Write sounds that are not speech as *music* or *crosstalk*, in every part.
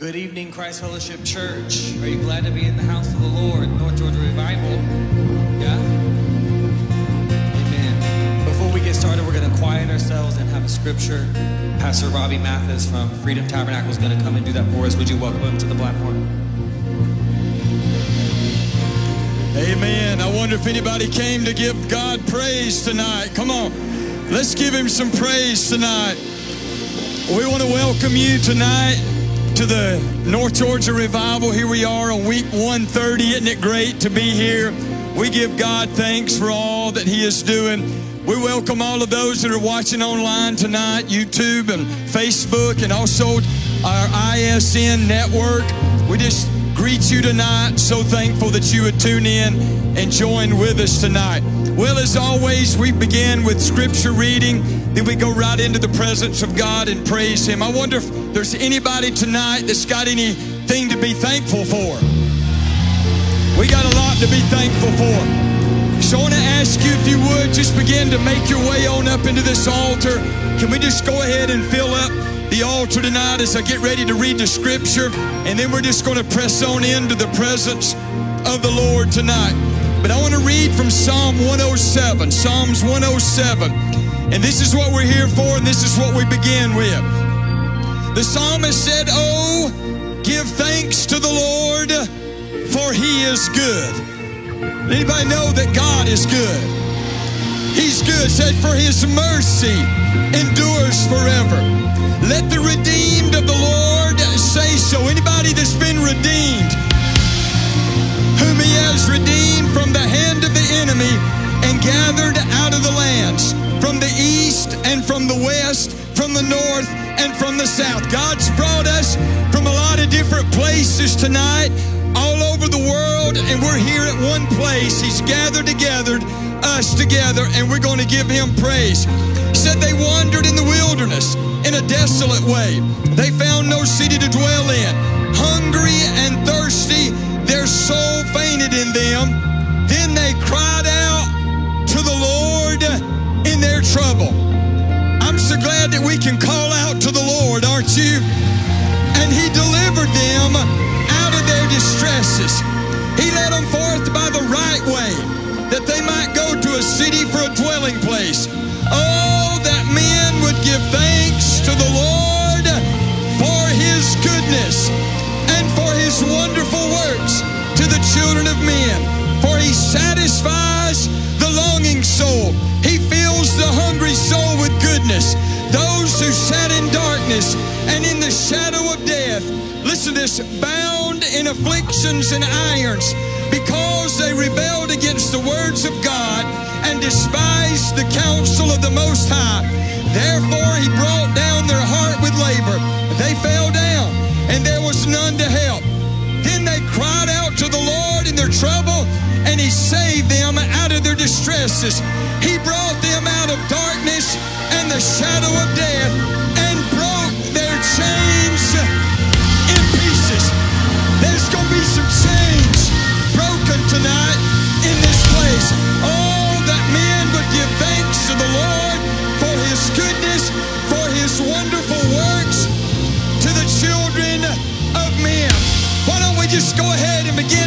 Good evening, Christ Fellowship Church. Are you glad to be in the house of the Lord, North Georgia Revival? Yeah? Amen. Before we get started, we're going to quiet ourselves and have a scripture. Pastor Robbie Mathis from Freedom Tabernacle is going to come and do that for us. Would you welcome him to the platform? Amen. I wonder if anybody came to give God praise tonight. Come on, let's give Him some praise tonight. We want to welcome you tonight to the North Georgia Revival. Here we are on week 130. Isn't it great to be here? We give God thanks for all that He is doing. We welcome all of those that are watching online tonight, YouTube and Facebook, and also our ISN network. We just greet you tonight. So thankful that you would tune in and join with us tonight. Well, as always, we begin with scripture reading, then we go right into the presence of God and praise Him. I wonder if there's anybody tonight that's got anything to be thankful for. We got a lot to be thankful for. So I want to ask you if you would just begin to make your way on up into this altar. Can we just go ahead and fill up the altar tonight as I get ready to read the scripture? And then we're just going to press on into the presence of the Lord tonight. But I want to read from Psalm 107, Psalms 107. And this is what we're here for, and this is what we begin with. The psalmist said, Oh, give thanks to the Lord, for he is good. Anybody know that God is good? He's good. Said, for his mercy endures forever. Let the redeemed of the Lord say so. Anybody that's been redeemed, whom he has redeemed from the hand of the enemy and gathered out of the lands, from the east and from the west, from the north and from the south. God's brought us from a lot of different places tonight, all over the world, and we're here at one place. He's gathered together us together, and we're going to give him praise. He said they wandered in the wilderness in a desolate way. They found no city to dwell in. Hungry and thirsty, their soul fainted in them. Then they cried out to the Lord in their trouble. I'm so glad that we can call out to the Lord, aren't you? And He delivered them out of their distresses. He led them forth by the right way, that they might go to a city for a dwelling place. Oh, that men would give thanks to the Lord for His goodness and for His wonderful works to the children of men. For He satisfies the longing soul. He the hungry soul with goodness. Those who sat in darkness and in the shadow of death, listen to this, bound in afflictions and irons, because they rebelled against the words of God and despised the counsel of the Most High. Therefore, He brought down their heart with labor. They fell down, and there was none to help. Then they cried out to the Lord in their trouble, and He saved them out of their distresses. He brought them out of darkness and the shadow of death and broke their chains in pieces. There's going to be some chains broken tonight in this place. Oh, that men would give thanks to the Lord for His goodness, for His wonderful works to the children of men. Why don't we just go ahead and begin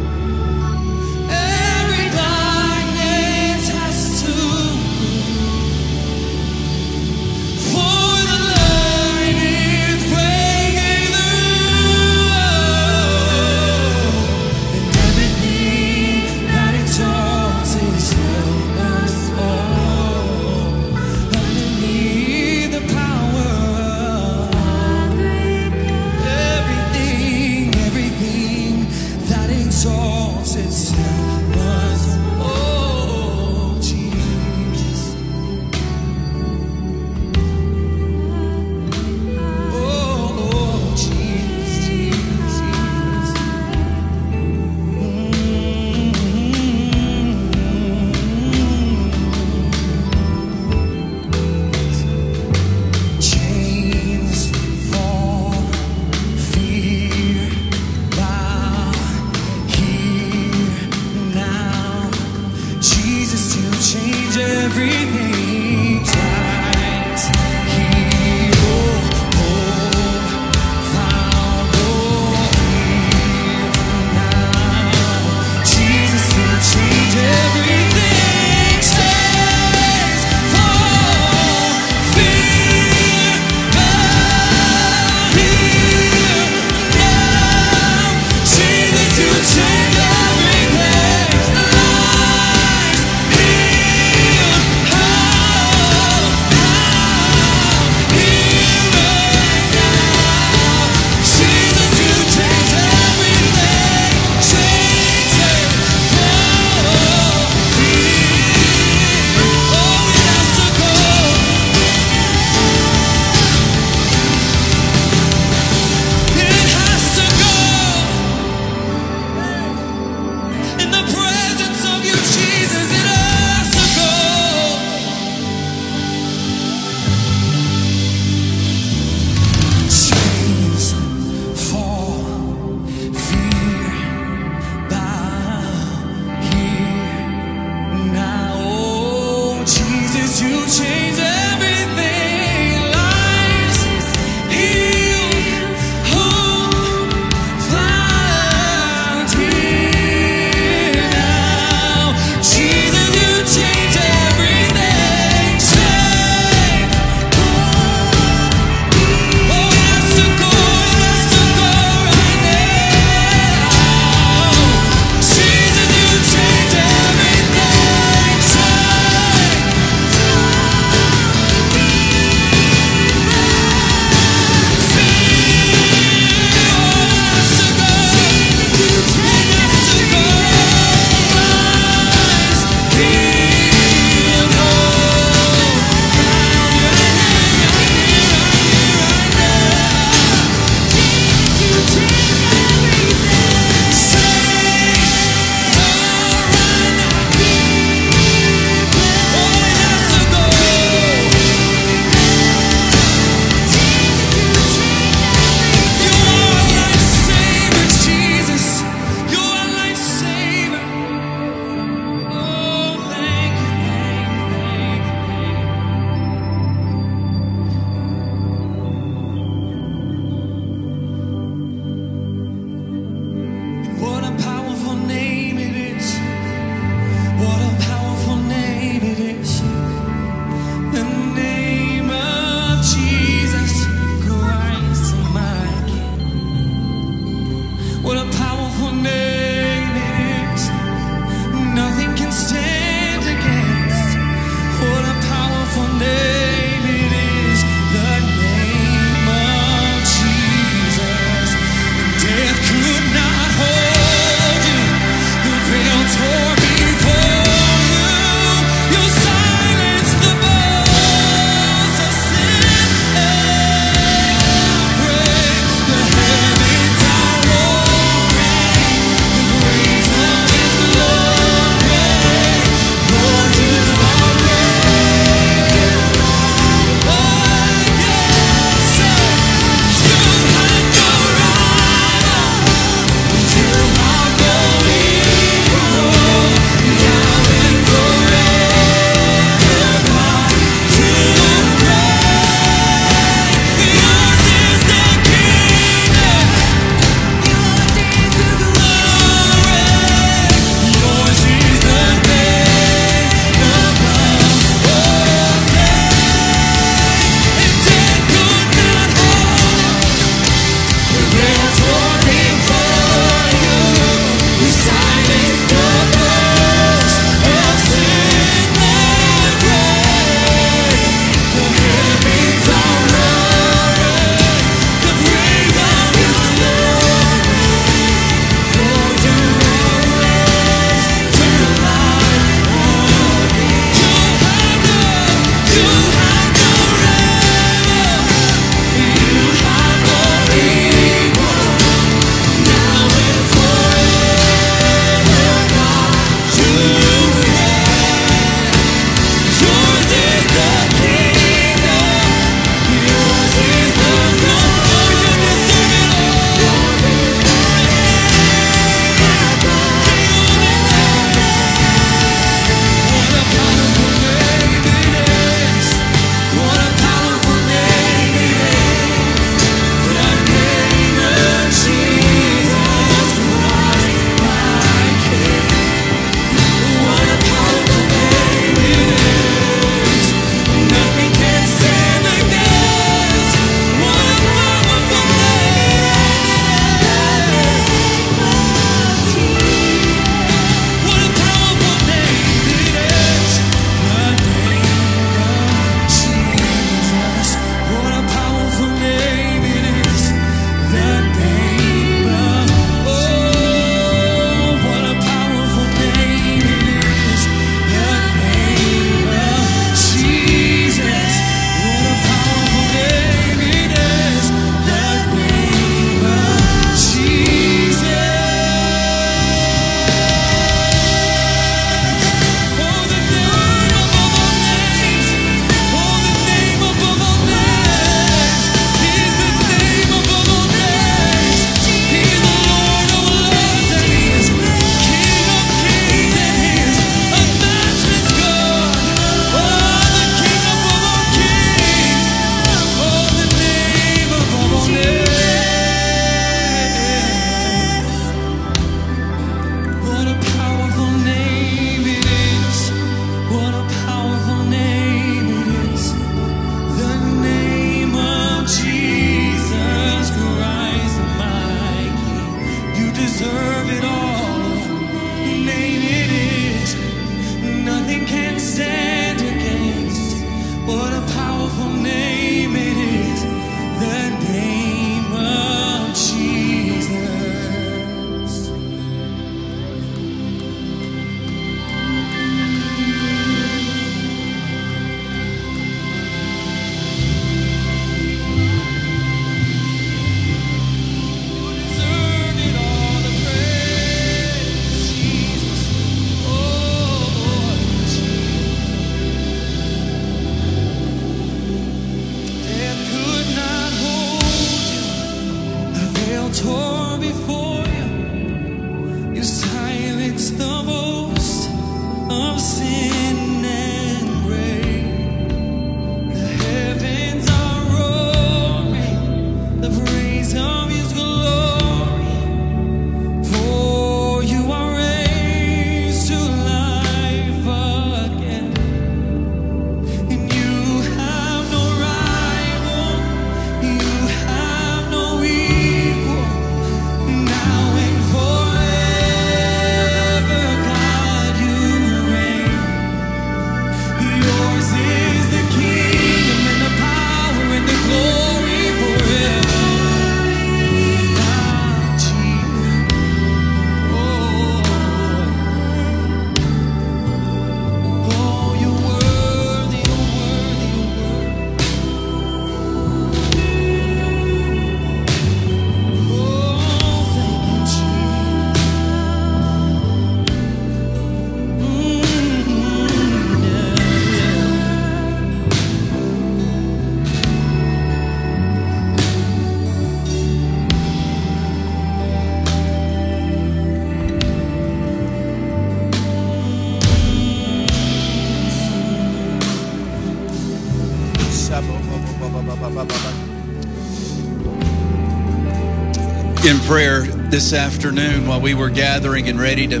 this afternoon while we were gathering and ready to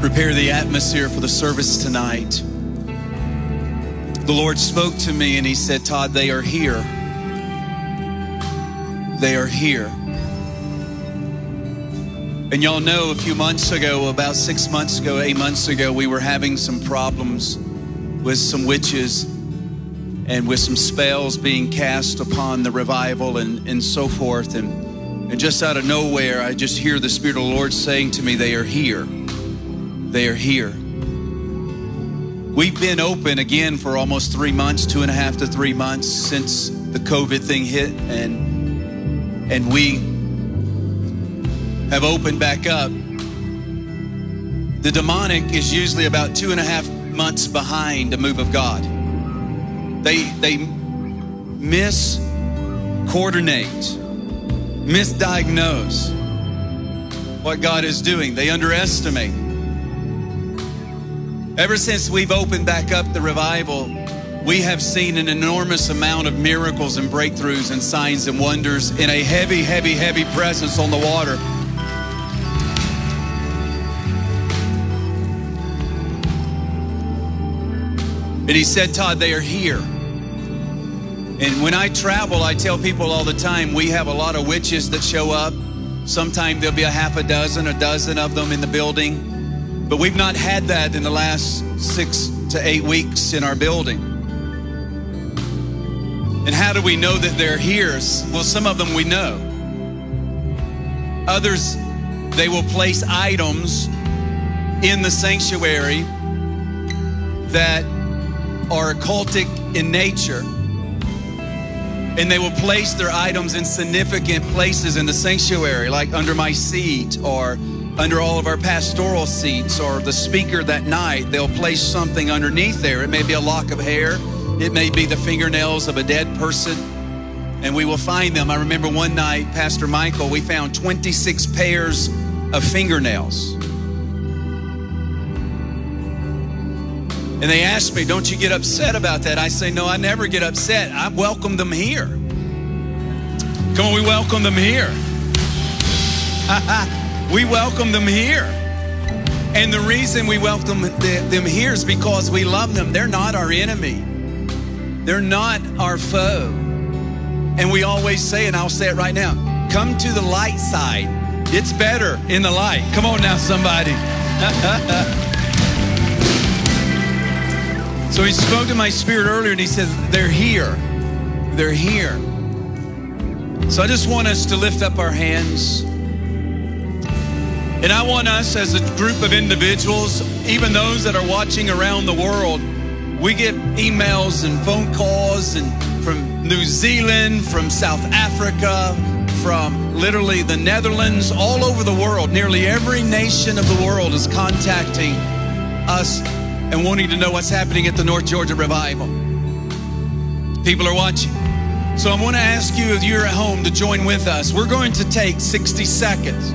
prepare the atmosphere for the service tonight. The Lord spoke to me and He said, Todd, they are here. They are here. And y'all know a few months ago, about six months ago, eight months ago, we were having some problems with some witches and with some spells being cast upon the revival and, and so forth. And, and just out of nowhere, I just hear the Spirit of the Lord saying to me, They are here. They are here. We've been open again for almost three months, two and a half to three months since the COVID thing hit, and and we have opened back up. The demonic is usually about two and a half months behind the move of God. They they miscoordinate, misdiagnose what God is doing. They underestimate. Ever since we've opened back up the revival, we have seen an enormous amount of miracles and breakthroughs and signs and wonders in a heavy, heavy, heavy presence on the water. And he said, Todd, they are here. And when I travel, I tell people all the time, we have a lot of witches that show up. Sometimes there'll be a half a dozen, a dozen of them in the building. But we've not had that in the last six to eight weeks in our building. And how do we know that they're here? Well, some of them we know. Others, they will place items in the sanctuary that are occultic in nature. And they will place their items in significant places in the sanctuary, like under my seat or under all of our pastoral seats or the speaker that night. They'll place something underneath there. It may be a lock of hair, it may be the fingernails of a dead person, and we will find them. I remember one night, Pastor Michael, we found 26 pairs of fingernails. And they asked me, Don't you get upset about that? I say, No, I never get upset. I welcome them here. Come on, we welcome them here. *laughs* we welcome them here. And the reason we welcome them here is because we love them. They're not our enemy, they're not our foe. And we always say, and I'll say it right now come to the light side. It's better in the light. Come on now, somebody. *laughs* so he spoke to my spirit earlier and he says, They're here. They're here. So I just want us to lift up our hands. And I want us as a group of individuals, even those that are watching around the world, we get emails and phone calls and from New Zealand, from South Africa, from literally the Netherlands, all over the world. Nearly every nation of the world is contacting us and wanting to know what's happening at the North Georgia Revival. People are watching. So I want to ask you if you're at home to join with us. We're going to take 60 seconds.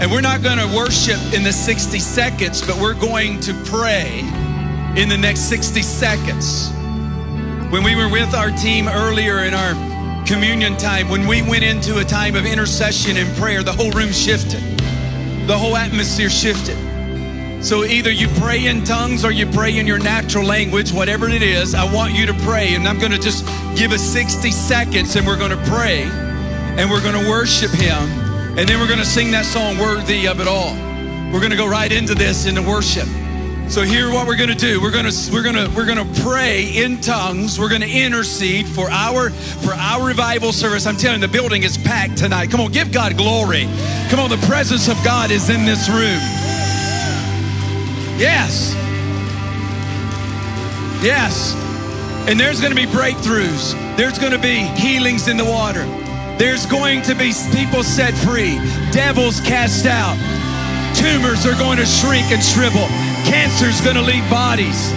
And we're not going to worship in the 60 seconds, but we're going to pray in the next 60 seconds. When we were with our team earlier in our communion time, when we went into a time of intercession and prayer, the whole room shifted, the whole atmosphere shifted. So either you pray in tongues or you pray in your natural language, whatever it is, I want you to pray. And I'm going to just give us 60 seconds and we're going to pray and we're going to worship Him. And then we're going to sing that song, Worthy of It All. We're going to go right into this, into worship. So here what we're going to do. We're going to we're going to we're going to pray in tongues. We're going to intercede for our for our revival service. I'm telling you the building is packed tonight. Come on, give God glory. Come on, the presence of God is in this room. Yes. Yes. And there's going to be breakthroughs. There's going to be healings in the water. There's going to be people set free, devils cast out. Tumors are going to shrink and shrivel. Cancer's going to leave bodies.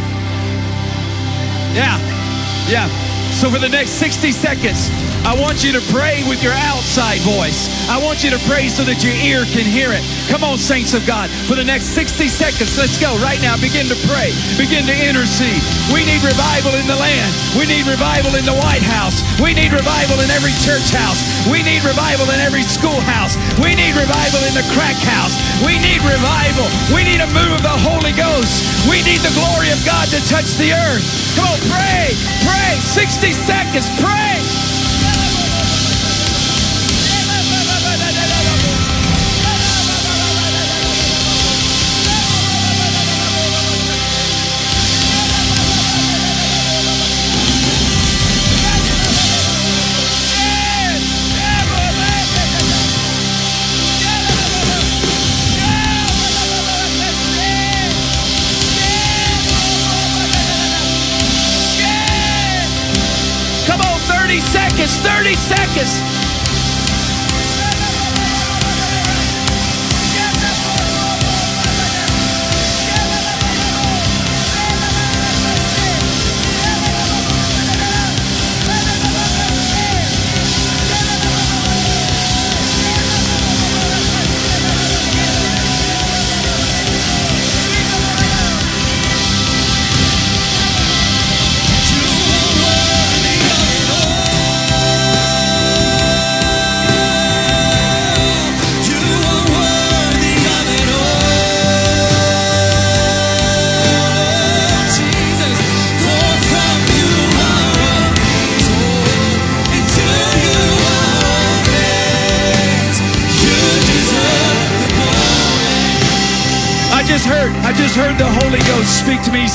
Yeah. Yeah. So for the next 60 seconds, I want you to pray with your outside voice. I want you to pray so that your ear can hear it. Come on, saints of God. For the next 60 seconds, let's go right now. Begin to pray. Begin to intercede. We need revival in the land. We need revival in the White House. We need revival in every church house. We need revival in every schoolhouse. We need revival in the crack house. We need revival. We need a move of the Holy Ghost. We need the glory of God to touch the earth. Come on, pray. Pray. 60 seconds. Pray. 30 seconds.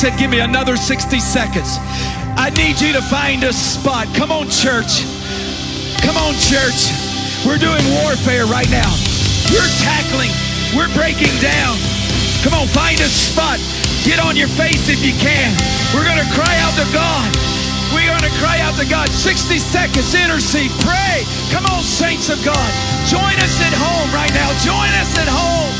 Said, Give me another 60 seconds. I need you to find a spot. Come on, church. Come on, church. We're doing warfare right now. We're tackling, we're breaking down. Come on, find a spot. Get on your face if you can. We're going to cry out to God. We're going to cry out to God. 60 seconds, intercede, pray. Come on, saints of God. Join us at home right now. Join us at home.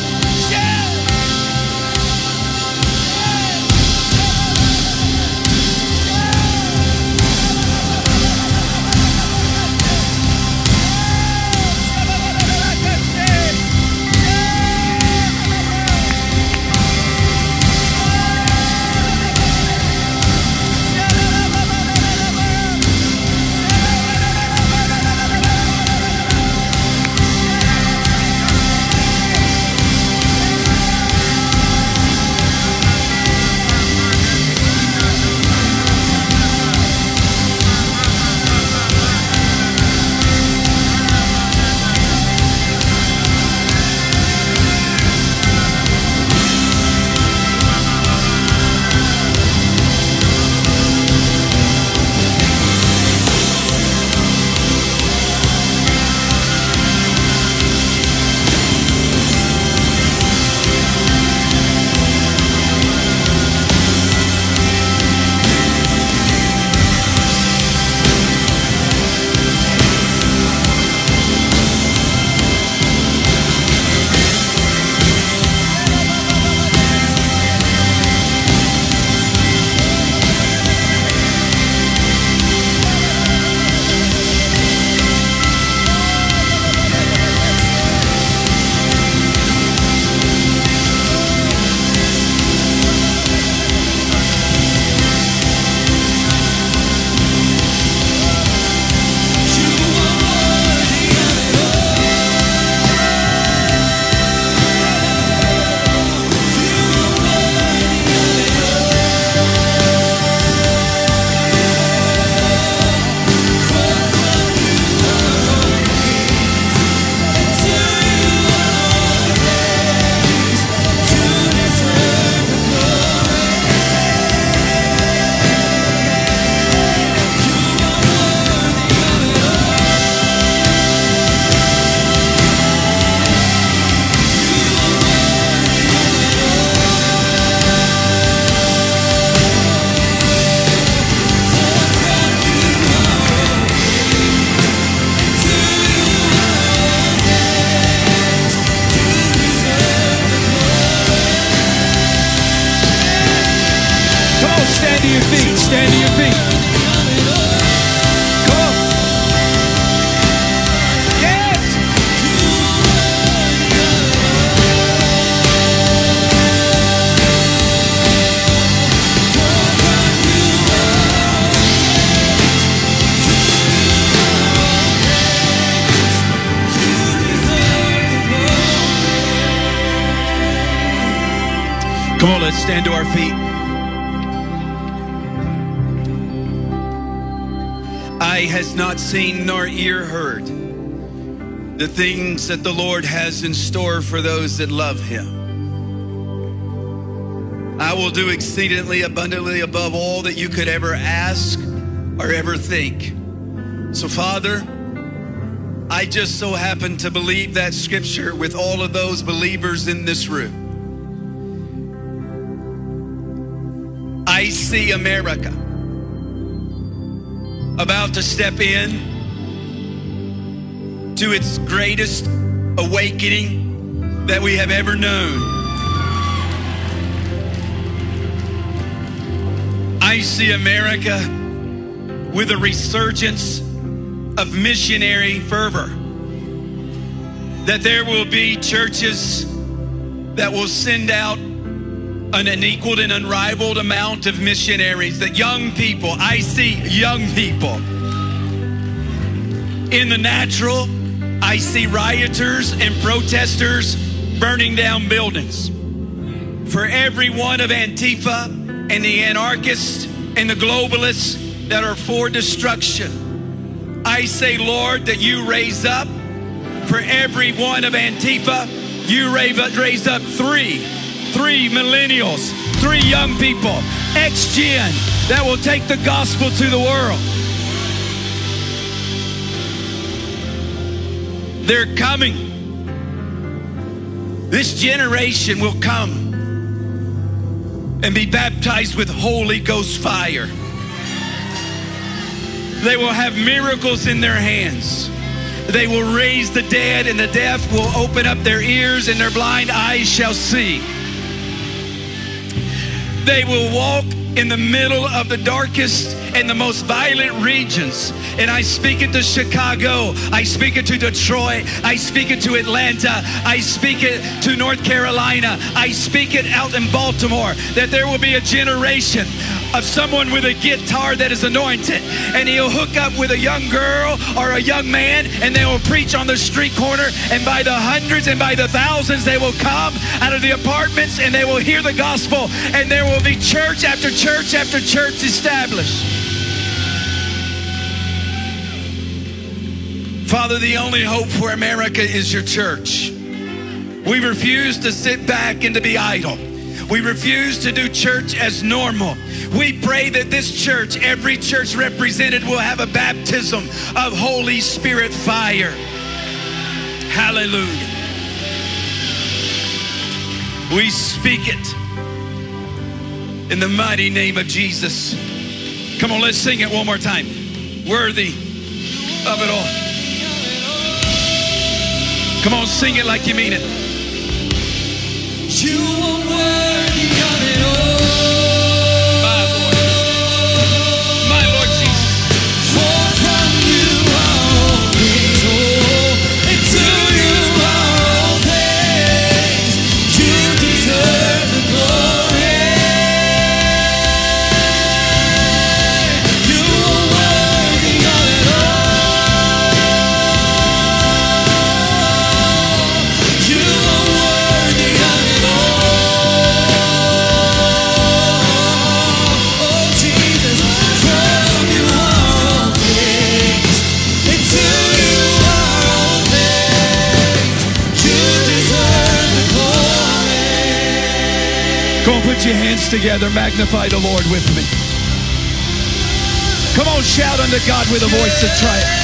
The things that the Lord has in store for those that love him. I will do exceedingly abundantly above all that you could ever ask or ever think. So, Father, I just so happen to believe that scripture with all of those believers in this room. I see America about to step in to its greatest awakening that we have ever known. I see America with a resurgence of missionary fervor. That there will be churches that will send out an unequaled and unrivaled amount of missionaries. That young people, I see young people. In the natural, I see rioters and protesters burning down buildings. For every one of Antifa and the anarchists and the globalists that are for destruction, I say, Lord, that you raise up for every one of Antifa, you raise up three three millennials, three young people, ex gen, that will take the gospel to the world. They're coming. This generation will come and be baptized with Holy Ghost fire. They will have miracles in their hands. They will raise the dead, and the deaf will open up their ears, and their blind eyes shall see. They will walk in the middle of the darkest and the most violent regions. And I speak it to Chicago. I speak it to Detroit. I speak it to Atlanta. I speak it to North Carolina. I speak it out in Baltimore that there will be a generation of someone with a guitar that is anointed and he'll hook up with a young girl or a young man and they will preach on the street corner and by the hundreds and by the thousands they will come out of the apartments and they will hear the gospel and there will be church after church after church established Father, the only hope for America is your church. We refuse to sit back and to be idle. We refuse to do church as normal. We pray that this church, every church represented, will have a baptism of Holy Spirit fire. Hallelujah. We speak it in the mighty name of Jesus. Come on, let's sing it one more time. Worthy of it all. Come on, sing it like you mean it. You are worthy together. Magnify the Lord with me. Come on, shout unto God with a voice of triumph.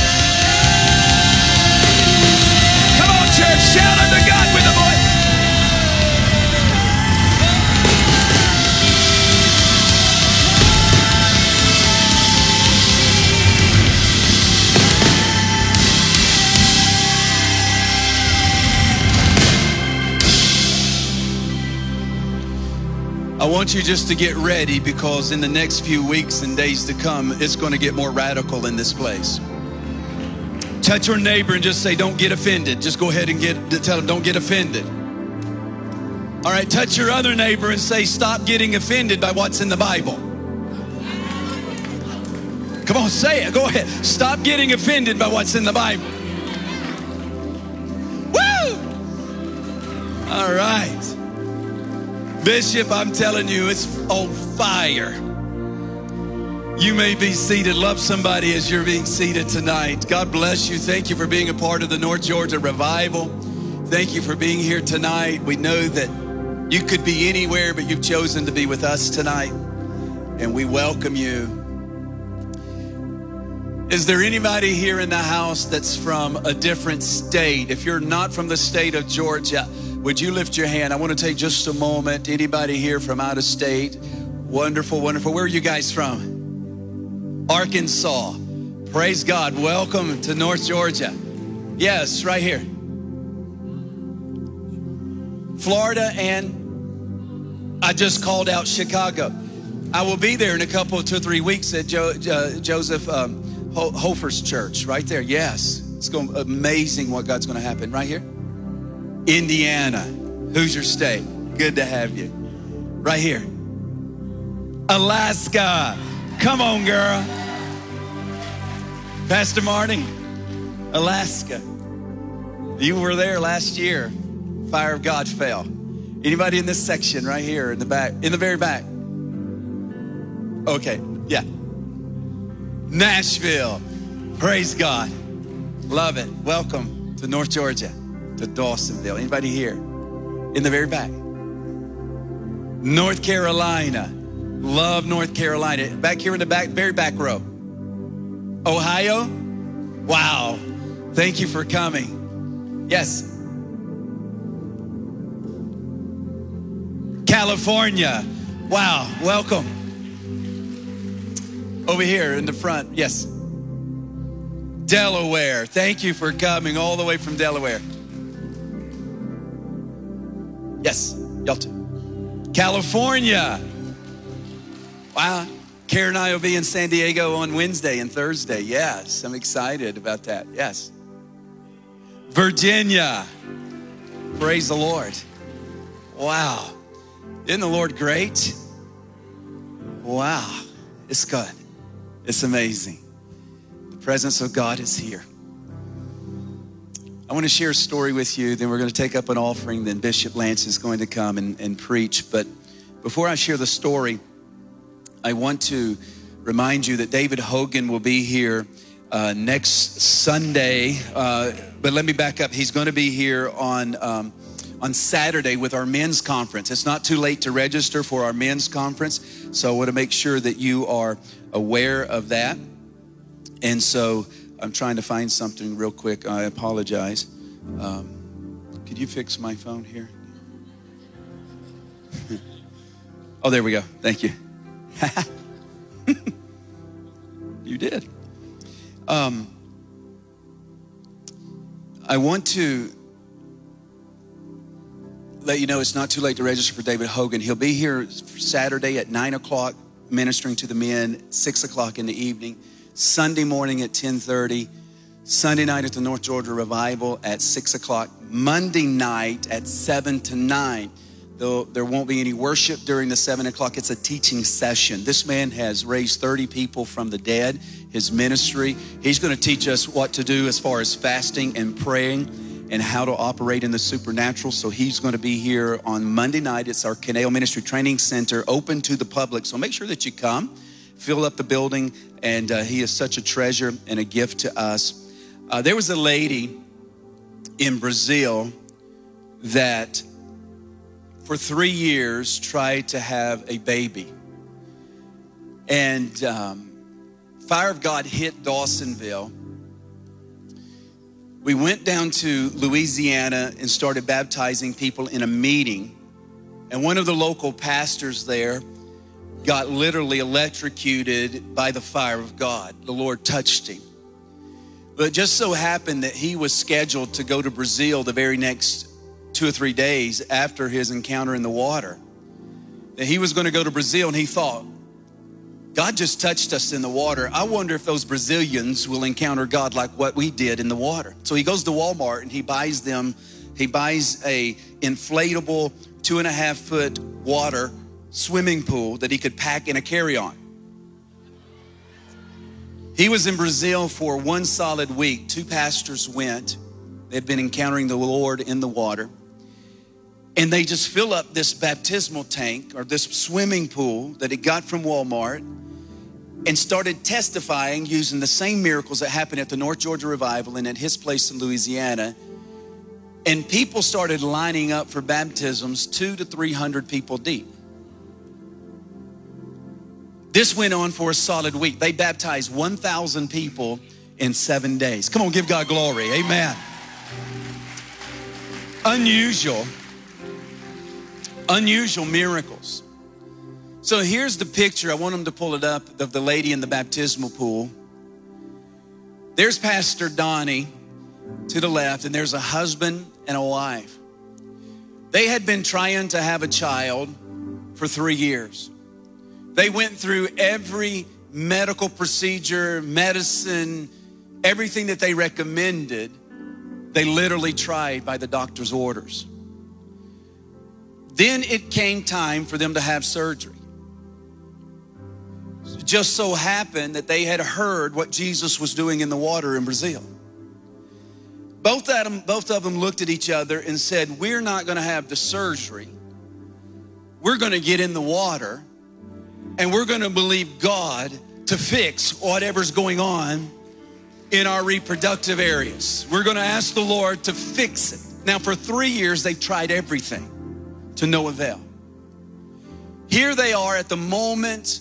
I want you just to get ready because in the next few weeks and days to come, it's going to get more radical in this place. Touch your neighbor and just say, Don't get offended. Just go ahead and get tell them, Don't get offended. All right, touch your other neighbor and say, Stop getting offended by what's in the Bible. Come on, say it. Go ahead. Stop getting offended by what's in the Bible. Woo! All right. Bishop, I'm telling you, it's on fire. You may be seated. Love somebody as you're being seated tonight. God bless you. Thank you for being a part of the North Georgia revival. Thank you for being here tonight. We know that you could be anywhere, but you've chosen to be with us tonight, and we welcome you. Is there anybody here in the house that's from a different state? If you're not from the state of Georgia, would you lift your hand? I want to take just a moment. Anybody here from out of state? Wonderful, wonderful. Where are you guys from? Arkansas. Praise God. Welcome to North Georgia. Yes, right here. Florida and I just called out Chicago. I will be there in a couple, two or three weeks at jo- uh, Joseph um, Ho- Hofer's church, right there. Yes, it's going amazing what God's going to happen right here. Indiana, Hoosier State, good to have you. Right here. Alaska, come on, girl. Pastor Marty, Alaska. You were there last year. Fire of God fell. Anybody in this section right here in the back, in the very back? Okay, yeah. Nashville. Praise God. Love it. Welcome to North Georgia, to Dawsonville. Anybody here? In the very back. North Carolina. Love North Carolina. Back here in the back, very back row. Ohio? Wow. Thank you for coming. Yes. California. Wow. Welcome. Over here in the front. Yes. Delaware. Thank you for coming all the way from Delaware. Yes. Y'all too. California. Wow. Karen and I will be in San Diego on Wednesday and Thursday. Yes. I'm excited about that. Yes. Virginia. Praise the Lord. Wow. Isn't the Lord great? Wow. It's good. It's amazing. The presence of God is here. I want to share a story with you, then we're going to take up an offering, then Bishop Lance is going to come and, and preach. But before I share the story, I want to remind you that David Hogan will be here uh, next Sunday. Uh, but let me back up. He's going to be here on. Um, on Saturday with our men's conference. It's not too late to register for our men's conference, so I want to make sure that you are aware of that. And so I'm trying to find something real quick. I apologize. Um, could you fix my phone here? *laughs* oh, there we go. Thank you. *laughs* you did. Um, I want to let you know it's not too late to register for David Hogan. He'll be here Saturday at 9 o'clock ministering to the men, 6 o'clock in the evening, Sunday morning at 1030, Sunday night at the North Georgia Revival at 6 o'clock, Monday night at 7 to 9. Though there won't be any worship during the 7 o'clock, it's a teaching session. This man has raised 30 people from the dead, his ministry. He's going to teach us what to do as far as fasting and praying and how to operate in the supernatural. So he's going to be here on Monday night. It's our Canale Ministry Training Center, open to the public. So make sure that you come, fill up the building, and uh, he is such a treasure and a gift to us. Uh, there was a lady in Brazil that for three years tried to have a baby. And um, fire of God hit Dawsonville we went down to Louisiana and started baptizing people in a meeting. And one of the local pastors there got literally electrocuted by the fire of God. The Lord touched him. But it just so happened that he was scheduled to go to Brazil the very next two or three days after his encounter in the water. that he was going to go to Brazil, and he thought, God just touched us in the water. I wonder if those Brazilians will encounter God like what we did in the water. So he goes to Walmart and he buys them, he buys a inflatable two and a half foot water swimming pool that he could pack in a carry-on. He was in Brazil for one solid week. Two pastors went. They had been encountering the Lord in the water. And they just fill up this baptismal tank or this swimming pool that he got from Walmart and started testifying using the same miracles that happened at the North Georgia Revival and at his place in Louisiana. And people started lining up for baptisms, two to 300 people deep. This went on for a solid week. They baptized 1,000 people in seven days. Come on, give God glory. Amen. Unusual, unusual miracles. So here's the picture. I want them to pull it up of the lady in the baptismal pool. There's Pastor Donnie to the left, and there's a husband and a wife. They had been trying to have a child for three years. They went through every medical procedure, medicine, everything that they recommended. They literally tried by the doctor's orders. Then it came time for them to have surgery. It just so happened that they had heard what Jesus was doing in the water in Brazil. Both of them, both of them looked at each other and said, We're not going to have the surgery. We're going to get in the water and we're going to believe God to fix whatever's going on in our reproductive areas. We're going to ask the Lord to fix it. Now, for three years, they tried everything to no avail. Here they are at the moment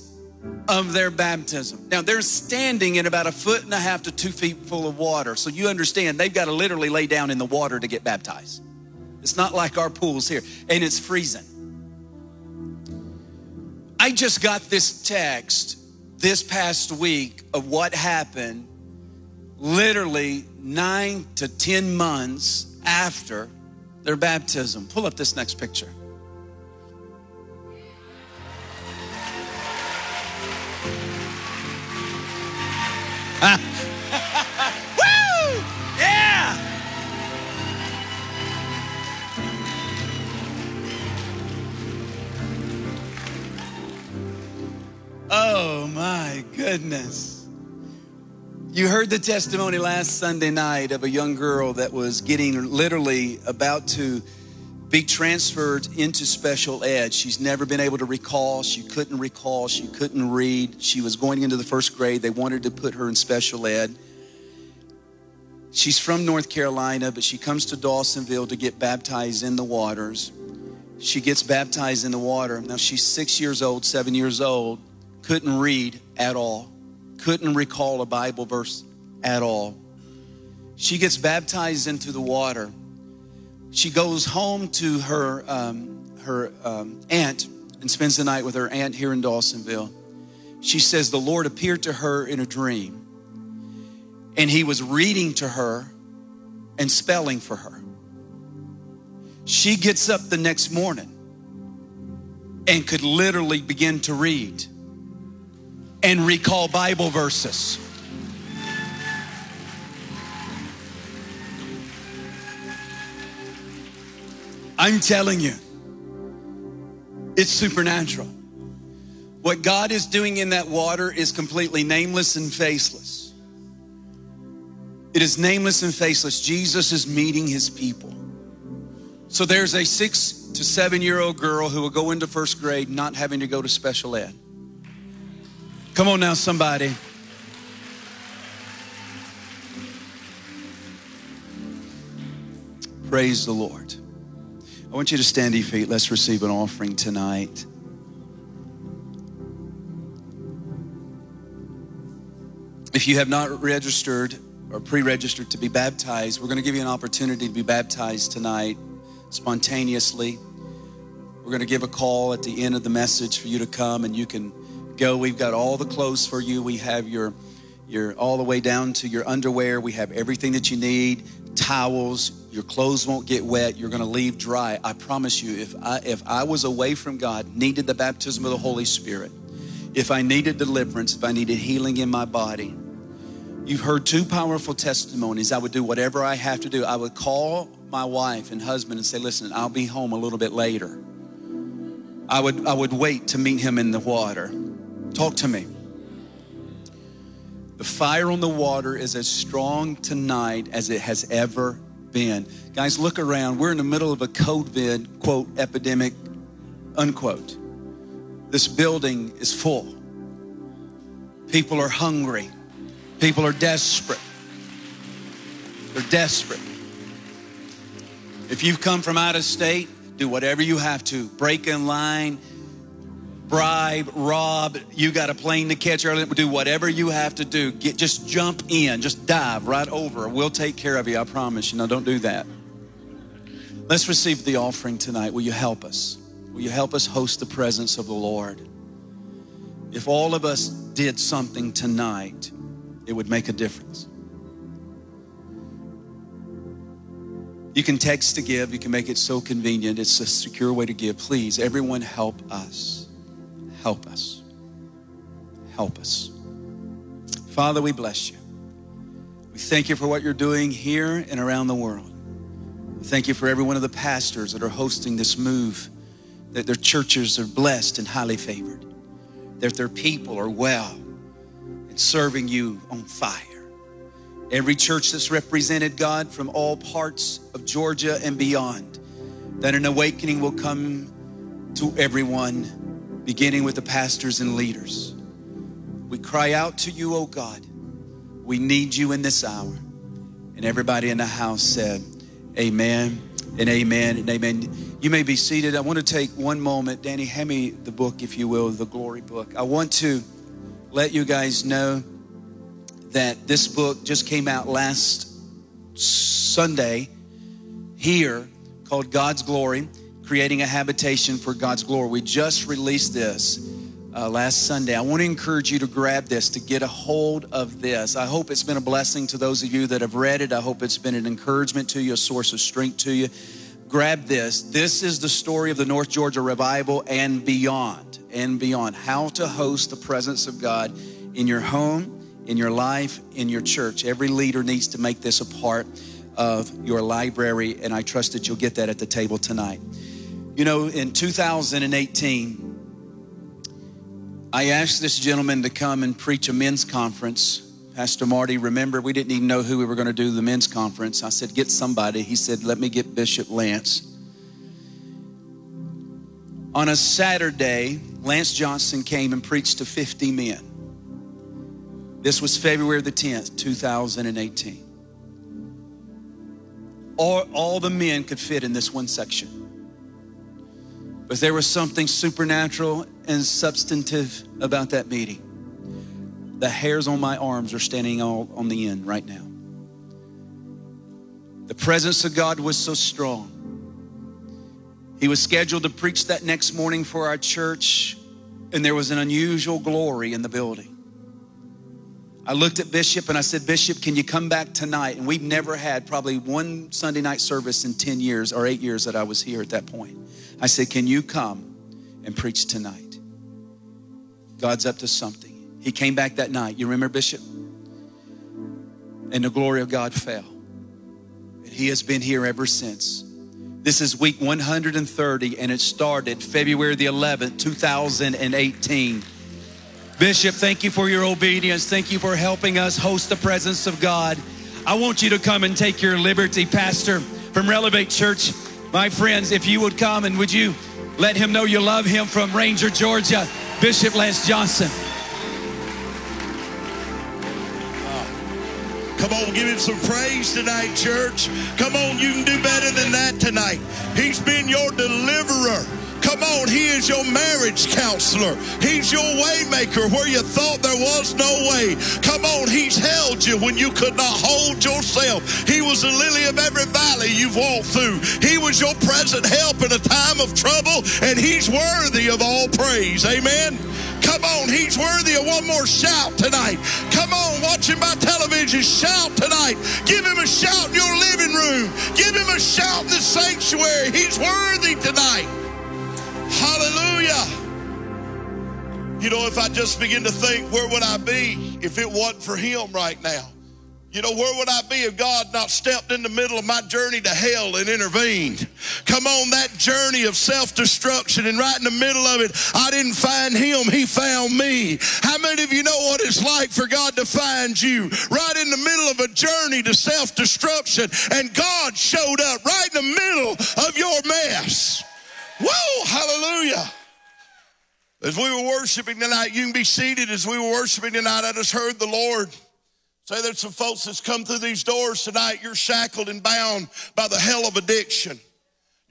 of their baptism. Now, they're standing in about a foot and a half to two feet full of water. So you understand they've got to literally lay down in the water to get baptized. It's not like our pools here, and it's freezing. I just got this text this past week of what happened literally nine to 10 months after their baptism. Pull up this next picture. Woo! Oh my goodness. You heard the testimony last Sunday night of a young girl that was getting literally about to be transferred into special ed. She's never been able to recall. She couldn't recall. She couldn't read. She was going into the first grade. They wanted to put her in special ed. She's from North Carolina, but she comes to Dawsonville to get baptized in the waters. She gets baptized in the water. Now she's six years old, seven years old, couldn't read at all, couldn't recall a Bible verse at all. She gets baptized into the water. She goes home to her, um, her um, aunt and spends the night with her aunt here in Dawsonville. She says the Lord appeared to her in a dream and he was reading to her and spelling for her. She gets up the next morning and could literally begin to read and recall Bible verses. I'm telling you, it's supernatural. What God is doing in that water is completely nameless and faceless. It is nameless and faceless. Jesus is meeting his people. So there's a six to seven year old girl who will go into first grade not having to go to special ed. Come on now, somebody. Praise the Lord. I want you to stand to your feet. Let's receive an offering tonight. If you have not registered or pre registered to be baptized, we're going to give you an opportunity to be baptized tonight spontaneously. We're going to give a call at the end of the message for you to come and you can go. We've got all the clothes for you. We have your your all the way down to your underwear. We have everything that you need, towels. Your clothes won't get wet. You're going to leave dry. I promise you, if I, if I was away from God, needed the baptism of the Holy Spirit, if I needed deliverance, if I needed healing in my body, you've heard two powerful testimonies. I would do whatever I have to do. I would call my wife and husband and say, Listen, I'll be home a little bit later. I would, I would wait to meet him in the water. Talk to me. The fire on the water is as strong tonight as it has ever been. Guys, look around. We're in the middle of a COVID, quote, epidemic, unquote. This building is full. People are hungry. People are desperate. They're desperate. If you've come from out of state, do whatever you have to. Break in line, bribe, rob. You got a plane to catch early. Do whatever you have to do. Get just jump in, just dive right over. We'll take care of you. I promise you. Now don't do that. Let's receive the offering tonight. Will you help us? Will you help us host the presence of the Lord? If all of us did something tonight, it would make a difference. You can text to give, you can make it so convenient. It's a secure way to give. Please, everyone, help us. Help us. Help us. Father, we bless you. We thank you for what you're doing here and around the world. We thank you for every one of the pastors that are hosting this move, that their churches are blessed and highly favored, that their people are well and serving you on fire. Every church that's represented, God, from all parts of Georgia and beyond, that an awakening will come to everyone, beginning with the pastors and leaders. We cry out to you, oh God. We need you in this hour. And everybody in the house said, Amen and amen and amen. You may be seated. I want to take one moment. Danny, hand me the book, if you will, the glory book. I want to let you guys know that this book just came out last Sunday here called God's Glory Creating a Habitation for God's Glory. We just released this uh, last Sunday. I want to encourage you to grab this, to get a hold of this. I hope it's been a blessing to those of you that have read it. I hope it's been an encouragement to you, a source of strength to you. Grab this. This is the story of the North Georgia revival and beyond, and beyond. How to host the presence of God in your home in your life, in your church. Every leader needs to make this a part of your library, and I trust that you'll get that at the table tonight. You know, in 2018, I asked this gentleman to come and preach a men's conference. Pastor Marty, remember, we didn't even know who we were going to do the men's conference. I said, Get somebody. He said, Let me get Bishop Lance. On a Saturday, Lance Johnson came and preached to 50 men. This was February the 10th, 2018. All, all the men could fit in this one section. But there was something supernatural and substantive about that meeting. The hairs on my arms are standing all on the end right now. The presence of God was so strong. He was scheduled to preach that next morning for our church, and there was an unusual glory in the building. I looked at Bishop and I said, Bishop, can you come back tonight? And we've never had probably one Sunday night service in 10 years or eight years that I was here at that point. I said, Can you come and preach tonight? God's up to something. He came back that night. You remember, Bishop? And the glory of God fell. And he has been here ever since. This is week 130, and it started February the 11th, 2018. Bishop, thank you for your obedience. Thank you for helping us host the presence of God. I want you to come and take your liberty, Pastor, from Relevate Church. My friends, if you would come and would you let him know you love him from Ranger, Georgia, Bishop Lance Johnson. Come on, give him some praise tonight, church. Come on, you can do better than that tonight. He's been your deliverer. Come on, he is your marriage counselor. He's your waymaker where you thought there was no way. Come on, he's held you when you could not hold yourself. He was the lily of every valley you've walked through. He was your present help in a time of trouble, and he's worthy of all praise. Amen. Come on, he's worthy of one more shout tonight. Come on, watching by television, shout tonight. Give him a shout in your living room. Give him a shout in the sanctuary. He's worthy tonight. Hallelujah. You know, if I just begin to think, where would I be if it wasn't for him right now? You know, where would I be if God not stepped in the middle of my journey to hell and intervened? Come on, that journey of self destruction, and right in the middle of it, I didn't find him, he found me. How many of you know what it's like for God to find you right in the middle of a journey to self destruction, and God showed up right in the middle of your mess? Whoa, hallelujah. As we were worshiping tonight, you can be seated. As we were worshiping tonight, I just heard the Lord say there's some folks that's come through these doors tonight. You're shackled and bound by the hell of addiction.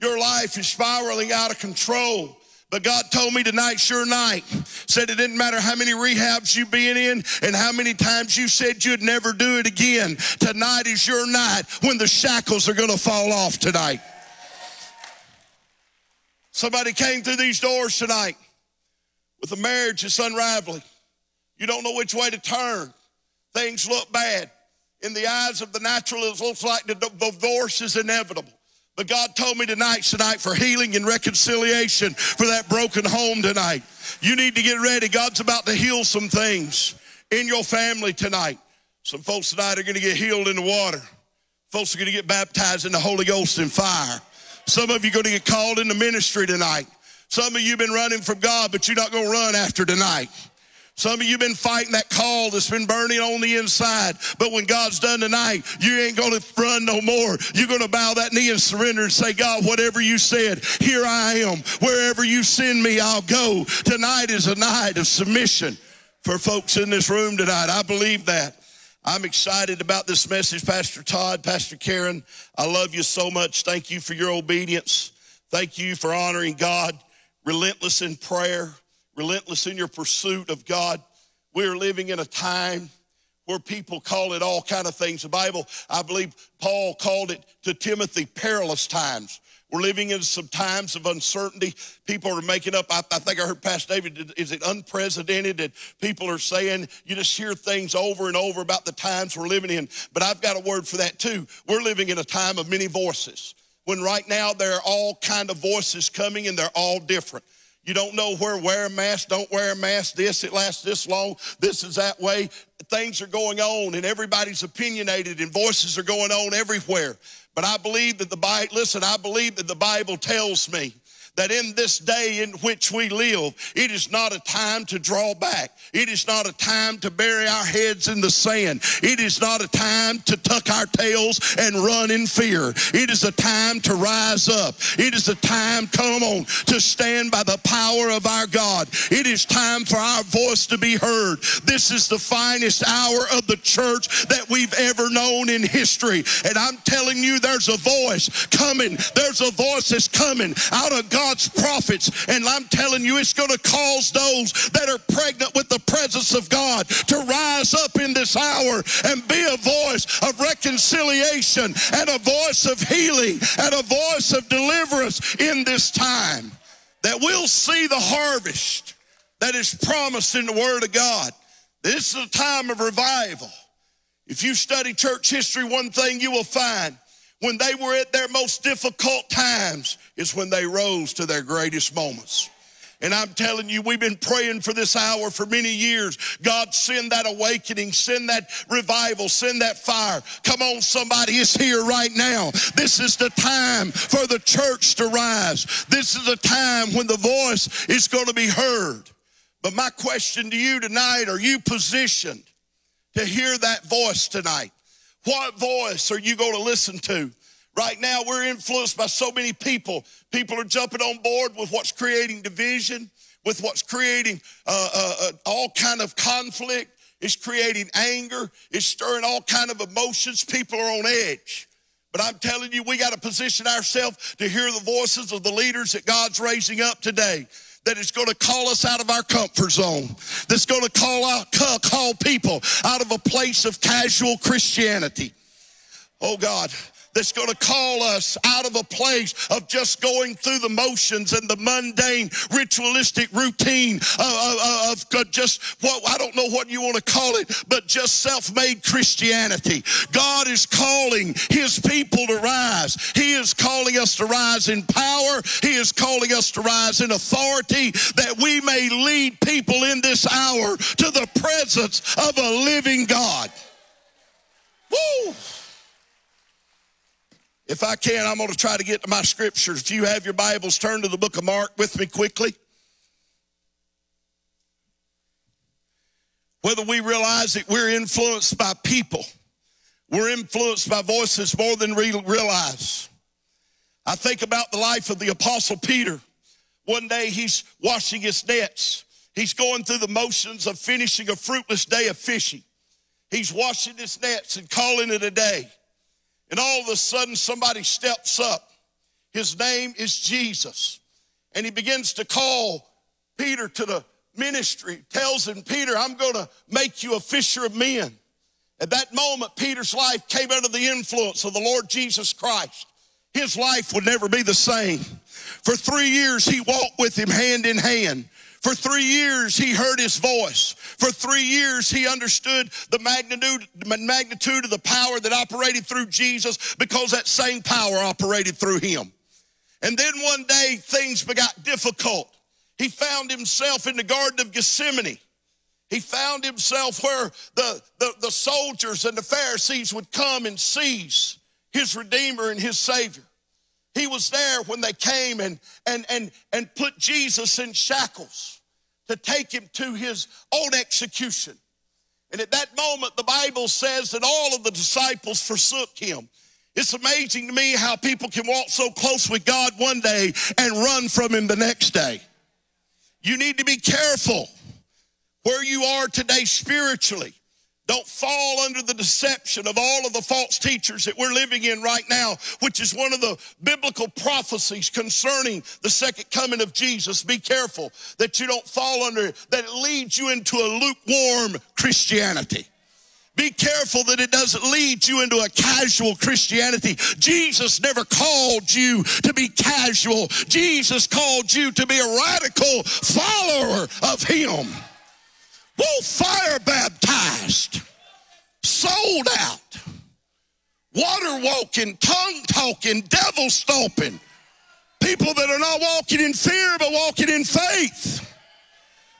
Your life is spiraling out of control. But God told me tonight's your night. Said it didn't matter how many rehabs you've been in and how many times you said you'd never do it again. Tonight is your night when the shackles are going to fall off tonight. Somebody came through these doors tonight with a marriage that's unraveling. You don't know which way to turn. Things look bad. In the eyes of the natural, it looks like the divorce is inevitable. But God told me tonight, tonight for healing and reconciliation for that broken home tonight. You need to get ready. God's about to heal some things in your family tonight. Some folks tonight are going to get healed in the water. Folks are going to get baptized in the Holy Ghost and fire. Some of you are going to get called into ministry tonight. Some of you have been running from God, but you're not going to run after tonight. Some of you have been fighting that call that's been burning on the inside. But when God's done tonight, you ain't going to run no more. You're going to bow that knee and surrender and say, God, whatever you said, here I am. Wherever you send me, I'll go. Tonight is a night of submission for folks in this room tonight. I believe that. I'm excited about this message, Pastor Todd, Pastor Karen. I love you so much. Thank you for your obedience. Thank you for honoring God, relentless in prayer relentless in your pursuit of God. We're living in a time where people call it all kind of things. The Bible, I believe Paul called it to Timothy perilous times. We're living in some times of uncertainty. People are making up, I, I, think I heard Pastor David, is it unprecedented that people are saying, you just hear things over and over about the times we're living in. But I've got a word for that too. We're living in a time of many voices. When right now there are all kind of voices coming and they're all different. You don't know where wear a mask, don't wear a mask, this, it lasts this long, this is that way. Things are going on and everybody's opinionated and voices are going on everywhere. But I believe that the Bible, listen, I believe that the Bible tells me that in this day in which we live, it is not a time to draw back. It is not a time to bury our heads in the sand. It is not a time to tuck our tails and run in fear. It is a time to rise up. It is a time, come on, to stand by the power of our God. It is time for our voice to be heard. This is the finest hour of the church that we've ever known in history. And I'm telling you, there's a voice coming. There's a voice that's coming out of God God's prophets. And I'm telling you, it's going to cause those that are pregnant with the presence of God to rise up in this hour and be a voice of reconciliation and a voice of healing and a voice of deliverance in this time. That we'll see the harvest that is promised in the Word of God. This is a time of revival. If you study church history, one thing you will find when they were at their most difficult times is when they rose to their greatest moments. And I'm telling you, we've been praying for this hour for many years. God, send that awakening, send that revival, send that fire. Come on, somebody is here right now. This is the time for the church to rise. This is the time when the voice is going to be heard. But my question to you tonight are you positioned to hear that voice tonight? What voice are you going to listen to? Right now, we're influenced by so many people. People are jumping on board with what's creating division, with what's creating uh, uh, uh, all kind of conflict. It's creating anger. It's stirring all kind of emotions. People are on edge. But I'm telling you, we got to position ourselves to hear the voices of the leaders that God's raising up today that is going to call us out of our comfort zone, that's going to call out, call people out of a place of casual Christianity. Oh God, that's going to call us out of a place of just going through the motions and the mundane ritualistic routine of, of, of just what I don't know what you want to call it, but just self-made Christianity. God is calling his people to rise. He is calling us to rise in power. He is calling us to rise in authority that we may lead people in this hour to the presence of a living God. Woo! If I can, I'm going to try to get to my scriptures. If you have your Bibles, turn to the book of Mark with me quickly. Whether we realize that we're influenced by people, we're influenced by voices more than we realize. I think about the life of the Apostle Peter. One day he's washing his nets. He's going through the motions of finishing a fruitless day of fishing. He's washing his nets and calling it a day. And all of a sudden, somebody steps up. His name is Jesus. And he begins to call Peter to the ministry, tells him, Peter, I'm going to make you a fisher of men. At that moment, Peter's life came under the influence of the Lord Jesus Christ. His life would never be the same. For three years, he walked with him hand in hand. For three years, he heard his voice. For three years, he understood the magnitude, magnitude of the power that operated through Jesus because that same power operated through him. And then one day, things got difficult. He found himself in the Garden of Gethsemane. He found himself where the, the, the soldiers and the Pharisees would come and seize his Redeemer and his Savior. He was there when they came and, and, and, and put Jesus in shackles to take him to his own execution. And at that moment, the Bible says that all of the disciples forsook him. It's amazing to me how people can walk so close with God one day and run from him the next day. You need to be careful where you are today spiritually. Don't fall under the deception of all of the false teachers that we're living in right now, which is one of the biblical prophecies concerning the second coming of Jesus. Be careful that you don't fall under it, that it leads you into a lukewarm Christianity. Be careful that it doesn't lead you into a casual Christianity. Jesus never called you to be casual. Jesus called you to be a radical follower of Him. Whoa, fire baptized, sold out, water walking, tongue talking, devil stomping. People that are not walking in fear, but walking in faith.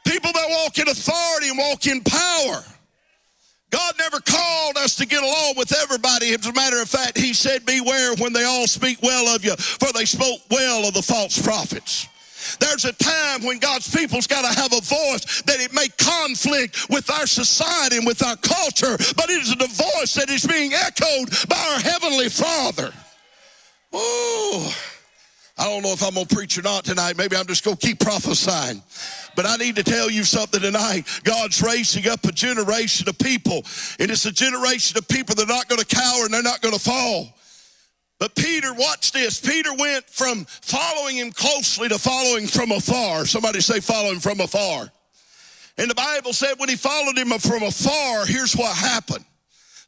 People that walk in authority and walk in power. God never called us to get along with everybody. As a matter of fact, He said, Beware when they all speak well of you, for they spoke well of the false prophets. There's a time when God's people's got to have a voice that it may conflict with our society and with our culture, but it is a voice that is being echoed by our Heavenly Father. Oh, I don't know if I'm going to preach or not tonight. Maybe I'm just going to keep prophesying. But I need to tell you something tonight. God's raising up a generation of people, and it's a generation of people that are not going to cower and they're not going to fall. But Peter, watch this. Peter went from following him closely to following from afar. Somebody say, following from afar. And the Bible said when he followed him from afar, here's what happened.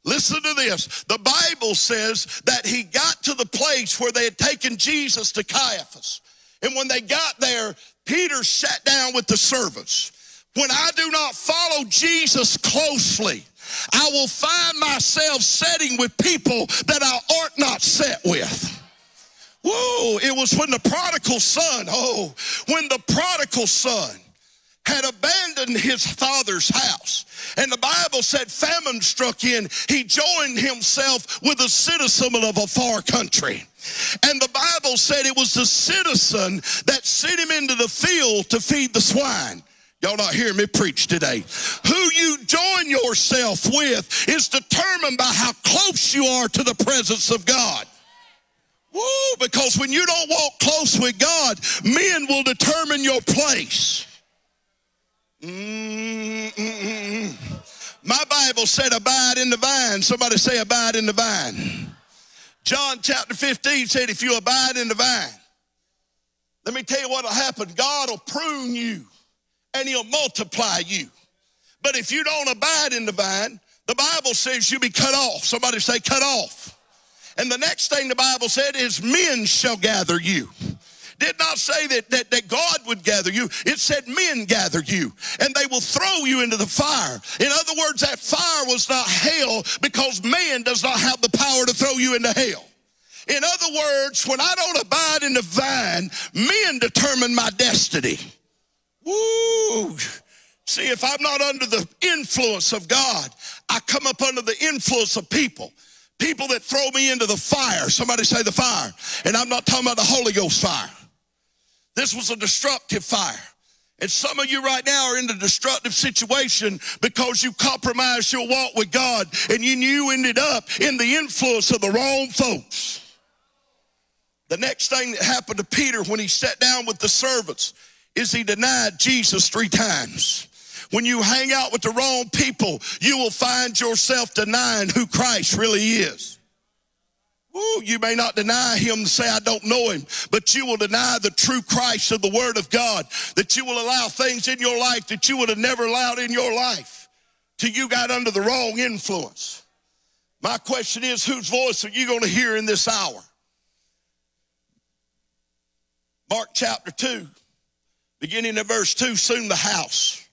Listen to this. The Bible says that he got to the place where they had taken Jesus to Caiaphas. And when they got there, Peter sat down with the servants. When I do not follow Jesus closely, I will find myself setting with people that I ought not set with. Whoa, it was when the prodigal son, oh, when the prodigal son had abandoned his father's house. And the Bible said famine struck in. He joined himself with a citizen of a far country. And the Bible said it was the citizen that sent him into the field to feed the swine. Y'all not hearing me preach today. Who you join yourself with is determined by how close you are to the presence of God. Woo, because when you don't walk close with God, men will determine your place. Mm-mm-mm. My Bible said, abide in the vine. Somebody say, abide in the vine. John chapter 15 said, if you abide in the vine, let me tell you what will happen. God will prune you and he'll multiply you. But if you don't abide in the vine, the Bible says you'll be cut off. Somebody say, cut off. And the next thing the Bible said is, men shall gather you. Did not say that, that, that God would gather you. It said men gather you and they will throw you into the fire. In other words, that fire was not hell because man does not have the power to throw you into hell. In other words, when I don't abide in the vine, men determine my destiny. Woo! See, if I'm not under the influence of God, I come up under the influence of people. People that throw me into the fire. Somebody say the fire. And I'm not talking about the Holy Ghost fire. This was a destructive fire. And some of you right now are in a destructive situation because you compromised your walk with God and you knew you ended up in the influence of the wrong folks. The next thing that happened to Peter when he sat down with the servants is he denied Jesus three times. When you hang out with the wrong people, you will find yourself denying who Christ really is. Ooh, you may not deny him and say, I don't know him, but you will deny the true Christ of the Word of God, that you will allow things in your life that you would have never allowed in your life till you got under the wrong influence. My question is, whose voice are you going to hear in this hour? Mark chapter 2, beginning of verse 2, soon the house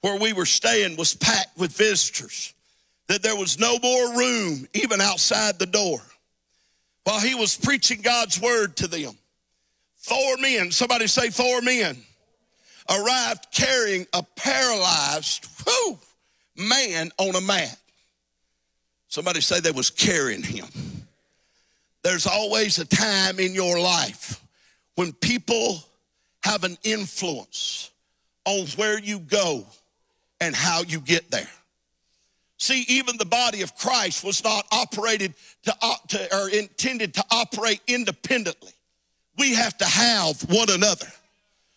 where we were staying was packed with visitors, that there was no more room even outside the door. While he was preaching God's word to them, four men, somebody say four men, arrived carrying a paralyzed man on a mat. Somebody say they was carrying him. There's always a time in your life when people have an influence on where you go and how you get there. See, even the body of Christ was not operated to, to, or intended to operate independently. We have to have one another.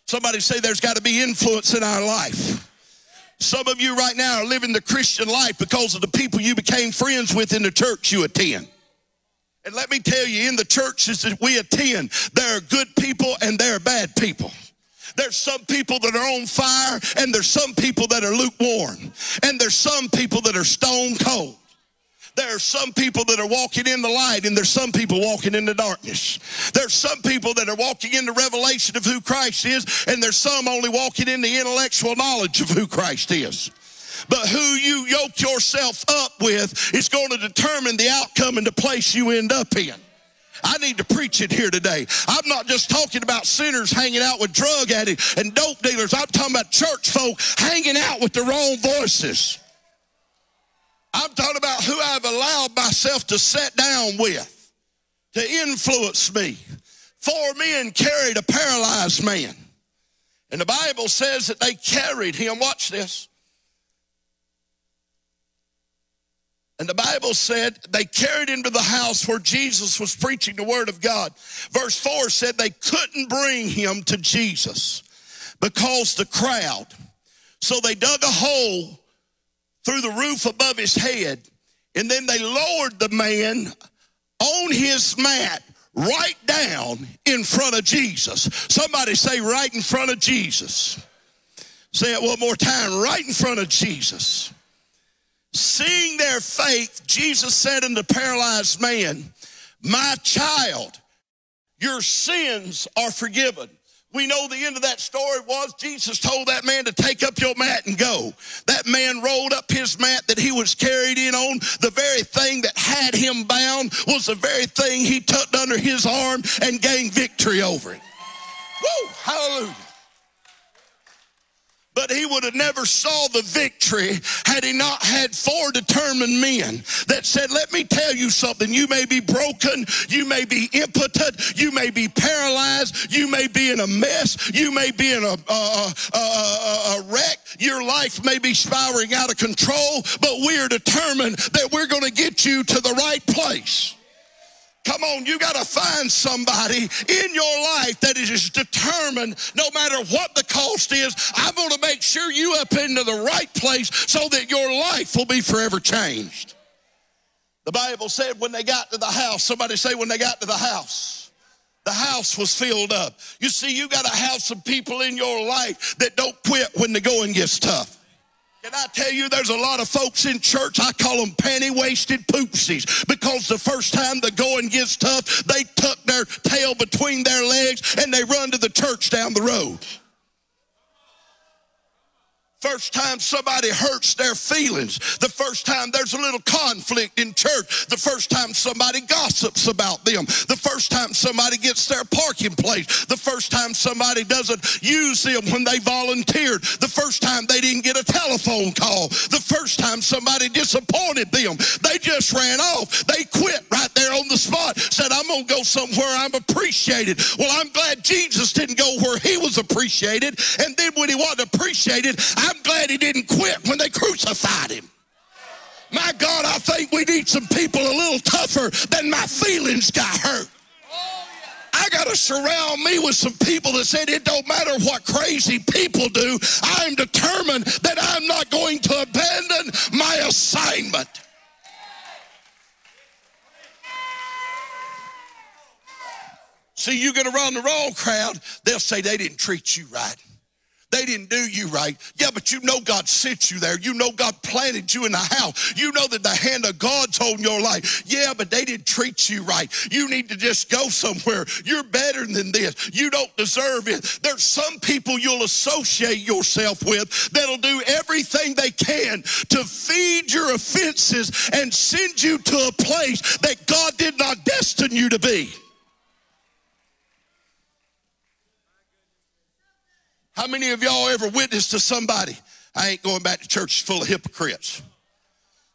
Somebody say there's got to be influence in our life. Some of you right now are living the Christian life because of the people you became friends with in the church you attend. And let me tell you, in the churches that we attend, there are good people and there are bad people. There's some people that are on fire, and there's some people that are lukewarm, and there's some people that are stone cold. There are some people that are walking in the light, and there's some people walking in the darkness. There's some people that are walking in the revelation of who Christ is, and there's some only walking in the intellectual knowledge of who Christ is. But who you yoke yourself up with is going to determine the outcome and the place you end up in. I need to preach it here today. I'm not just talking about sinners hanging out with drug addicts and dope dealers. I'm talking about church folk hanging out with the wrong voices. I'm talking about who I've allowed myself to sit down with to influence me. Four men carried a paralyzed man. And the Bible says that they carried him. Watch this. And the Bible said they carried him to the house where Jesus was preaching the word of God. Verse 4 said they couldn't bring him to Jesus because the crowd. So they dug a hole through the roof above his head and then they lowered the man on his mat right down in front of Jesus. Somebody say, right in front of Jesus. Say it one more time, right in front of Jesus. Seeing their faith, Jesus said unto the paralyzed man, My child, your sins are forgiven. We know the end of that story was Jesus told that man to take up your mat and go. That man rolled up his mat that he was carried in on. The very thing that had him bound was the very thing he tucked under his arm and gained victory over it. Woo! Hallelujah but he would have never saw the victory had he not had four determined men that said let me tell you something. You may be broken. You may be impotent. You may be paralyzed. You may be in a mess. You may be in a, a, a, a wreck. Your life may be spiraling out of control but we're determined that we're going to get you to the right place Come on, you got to find somebody in your life that is determined, no matter what the cost is, I'm going to make sure you up into the right place so that your life will be forever changed. The Bible said when they got to the house, somebody say when they got to the house, the house was filled up. You see, you got to have some people in your life that don't quit when the going gets tough. Can I tell you, there's a lot of folks in church, I call them panty waisted poopsies, because the first time the going gets tough, they tuck their tail between their legs and they run to the church down the road. First time somebody hurts their feelings, the first time there's a little conflict in church, the first time somebody gossips about them, the first time somebody gets their parking place, the first time somebody doesn't use them when they volunteered, the first time they didn't get a telephone call, the first time somebody disappointed them, they just ran off. They quit right there on the spot, said, I'm going to go somewhere I'm appreciated. Well, I'm glad Jesus didn't go where he was appreciated, and then when he wasn't appreciated, I'm glad he didn't quit when they crucified him. My God, I think we need some people a little tougher than my feelings got hurt. I got to surround me with some people that said it don't matter what crazy people do. I'm determined that I'm not going to abandon my assignment. See, you get around the wrong crowd, they'll say they didn't treat you right. They didn't do you right. Yeah, but you know God sent you there. You know God planted you in the house. You know that the hand of God's on your life. Yeah, but they didn't treat you right. You need to just go somewhere. You're better than this. You don't deserve it. There's some people you'll associate yourself with that'll do everything they can to feed your offenses and send you to a place that God did not destine you to be. How many of y'all ever witnessed to somebody? I ain't going back to church full of hypocrites.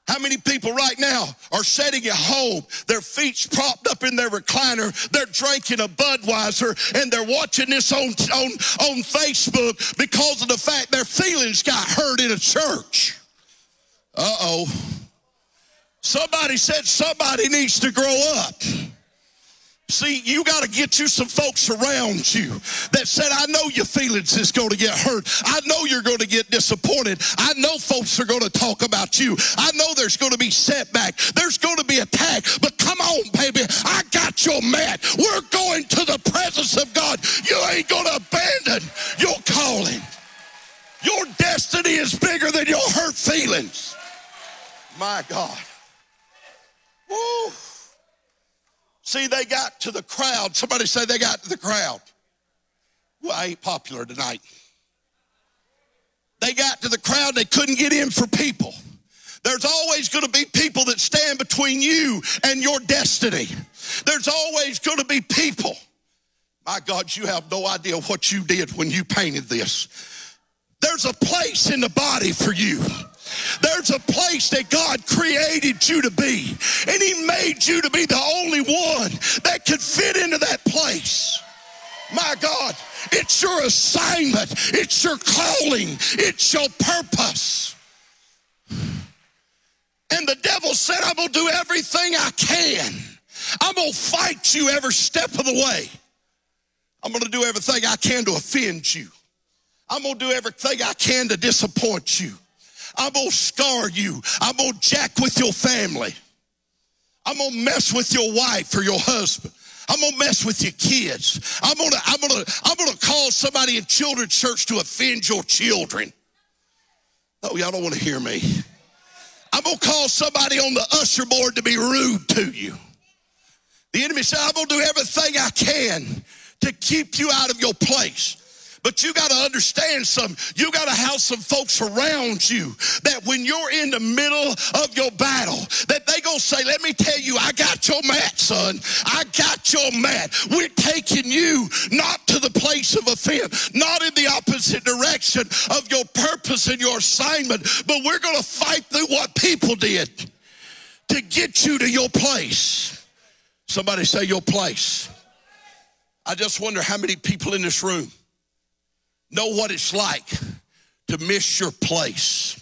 How many people right now are sitting at home, their feet propped up in their recliner, they're drinking a Budweiser, and they're watching this on, on, on Facebook because of the fact their feelings got hurt in a church? Uh oh. Somebody said somebody needs to grow up. See, you got to get you some folks around you that said, I know your feelings is going to get hurt. I know you're going to get disappointed. I know folks are going to talk about you. I know there's going to be setback. There's going to be attack. But come on, baby. I got your mat. We're going to the presence of God. You ain't going to abandon your calling. Your destiny is bigger than your hurt feelings. My God. Woo. See, they got to the crowd. Somebody say they got to the crowd. Well, I ain't popular tonight. They got to the crowd, they couldn't get in for people. There's always going to be people that stand between you and your destiny. There's always going to be people. My God, you have no idea what you did when you painted this. There's a place in the body for you. There's a place that God created you to be, and He made you to be the only one that could fit into that place. My God, it's your assignment, it's your calling, it's your purpose. And the devil said, I'm gonna do everything I can. I'm gonna fight you every step of the way. I'm gonna do everything I can to offend you. I'm gonna do everything I can to disappoint you. I'm gonna scar you. I'm gonna jack with your family. I'm gonna mess with your wife or your husband. I'm gonna mess with your kids. I'm gonna, I'm gonna, I'm gonna cause somebody in children's church to offend your children. Oh, y'all don't want to hear me. I'm gonna call somebody on the usher board to be rude to you. The enemy said, I'm gonna do everything I can to keep you out of your place. But you got to understand some. You got to have some folks around you that when you're in the middle of your battle, that they gonna say, "Let me tell you, I got your mat, son. I got your mat. We're taking you not to the place of offense, not in the opposite direction of your purpose and your assignment, but we're gonna fight through what people did to get you to your place." Somebody say your place. I just wonder how many people in this room know what it's like to miss your place.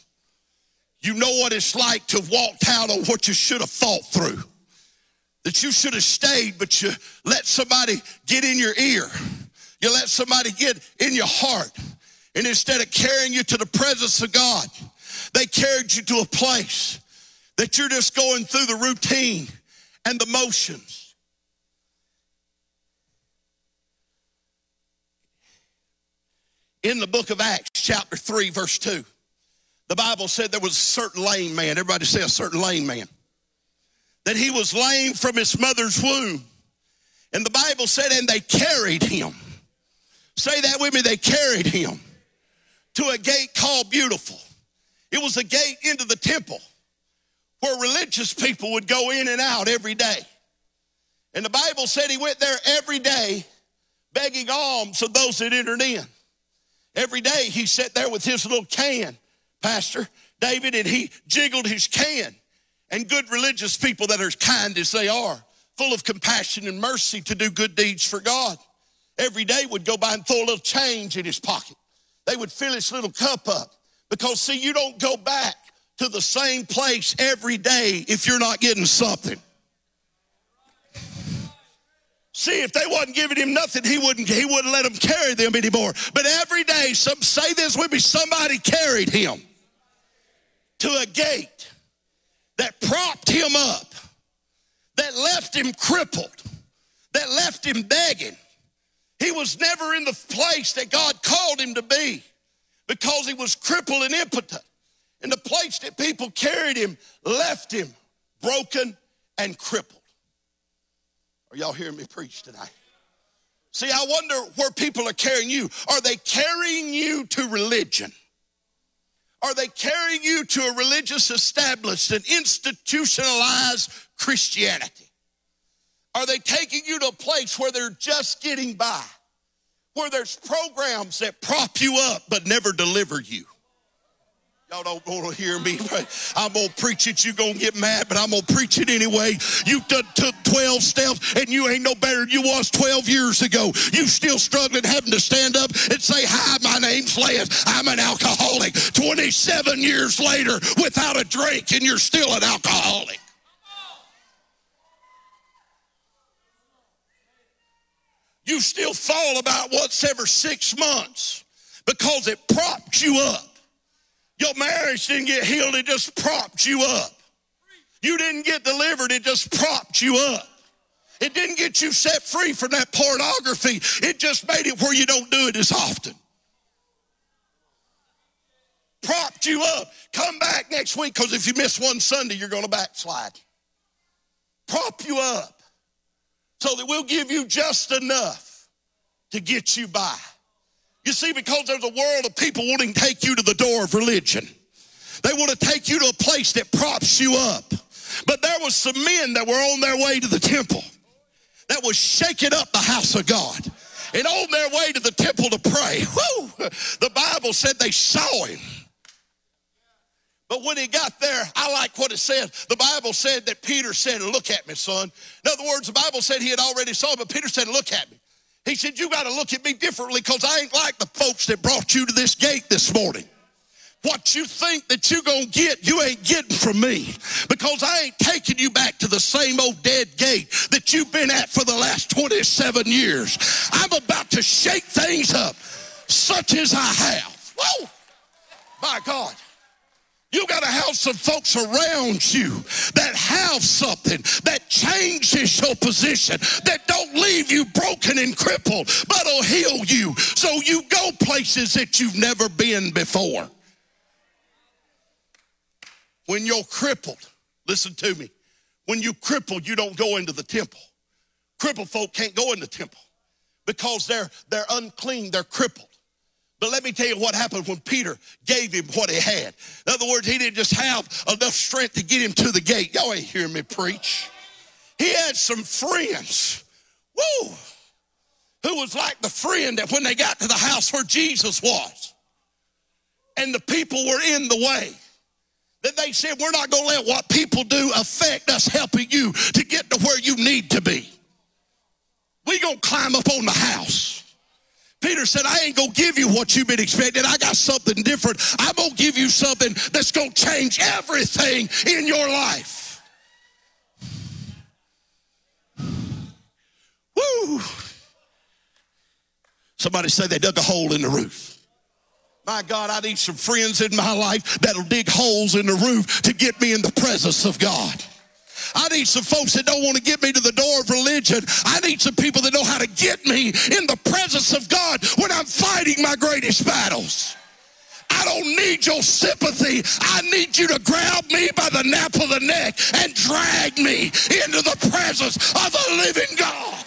You know what it's like to walk out on what you should have fought through. That you should have stayed, but you let somebody get in your ear. You let somebody get in your heart. And instead of carrying you to the presence of God, they carried you to a place that you're just going through the routine and the motions. In the book of Acts, chapter 3, verse 2. The Bible said there was a certain lame man. Everybody say a certain lame man. That he was lame from his mother's womb. And the Bible said, and they carried him. Say that with me, they carried him to a gate called Beautiful. It was a gate into the temple where religious people would go in and out every day. And the Bible said he went there every day begging alms of those that entered in. Every day he sat there with his little can, Pastor David, and he jiggled his can. And good religious people that are as kind as they are, full of compassion and mercy to do good deeds for God, every day would go by and throw a little change in his pocket. They would fill his little cup up. Because, see, you don't go back to the same place every day if you're not getting something. See, if they wasn't giving him nothing, he wouldn't, he wouldn't let them carry them anymore. But every day, some say this with me, somebody carried him to a gate that propped him up, that left him crippled, that left him begging. He was never in the place that God called him to be because he was crippled and impotent. And the place that people carried him left him broken and crippled. Are y'all hearing me preach tonight? See, I wonder where people are carrying you. Are they carrying you to religion? Are they carrying you to a religious established and institutionalized Christianity? Are they taking you to a place where they're just getting by? Where there's programs that prop you up but never deliver you? Y'all don't want to hear me. I'm going to preach it. You're going to get mad, but I'm going to preach it anyway. You done took 12 steps and you ain't no better than you was 12 years ago. You still struggling having to stand up and say, Hi, my name's Lance. I'm an alcoholic. 27 years later without a drink and you're still an alcoholic. You still fall about once every six months because it propped you up. Your marriage didn't get healed, it just propped you up. You didn't get delivered, it just propped you up. It didn't get you set free from that pornography, it just made it where you don't do it as often. Propped you up. Come back next week because if you miss one Sunday, you're going to backslide. Prop you up so that we'll give you just enough to get you by. You see, because there's a world of people wanting to take you to the door of religion. They want to take you to a place that props you up. But there was some men that were on their way to the temple that was shaking up the house of God. And on their way to the temple to pray, *laughs* whoo, the Bible said they saw him. But when he got there, I like what it said. The Bible said that Peter said, Look at me, son. In other words, the Bible said he had already saw him, but Peter said, Look at me. He said, You got to look at me differently because I ain't like the folks that brought you to this gate this morning. What you think that you're going to get, you ain't getting from me because I ain't taking you back to the same old dead gate that you've been at for the last 27 years. I'm about to shake things up, such as I have. Whoa! My God. You got to have some folks around you that have something that changes your position, that don't leave you broken and crippled, but will heal you so you go places that you've never been before. When you're crippled, listen to me. When you crippled, you don't go into the temple. Crippled folk can't go in the temple because they're they're unclean, they're crippled. But let me tell you what happened when Peter gave him what he had. In other words, he didn't just have enough strength to get him to the gate. Y'all ain't hearing me preach. He had some friends, woo, who was like the friend that when they got to the house where Jesus was, and the people were in the way, that they said, We're not going to let what people do affect us helping you to get to where you need to be. we going to climb up on the house. Peter said, I ain't gonna give you what you've been expecting. I got something different. I'm gonna give you something that's gonna change everything in your life. Woo! Somebody said they dug a hole in the roof. My God, I need some friends in my life that'll dig holes in the roof to get me in the presence of God. I need some folks that don't want to get me to the door of religion. I need some people that know how to get me in the presence of God when I'm fighting my greatest battles. I don't need your sympathy. I need you to grab me by the nape of the neck and drag me into the presence of the living God.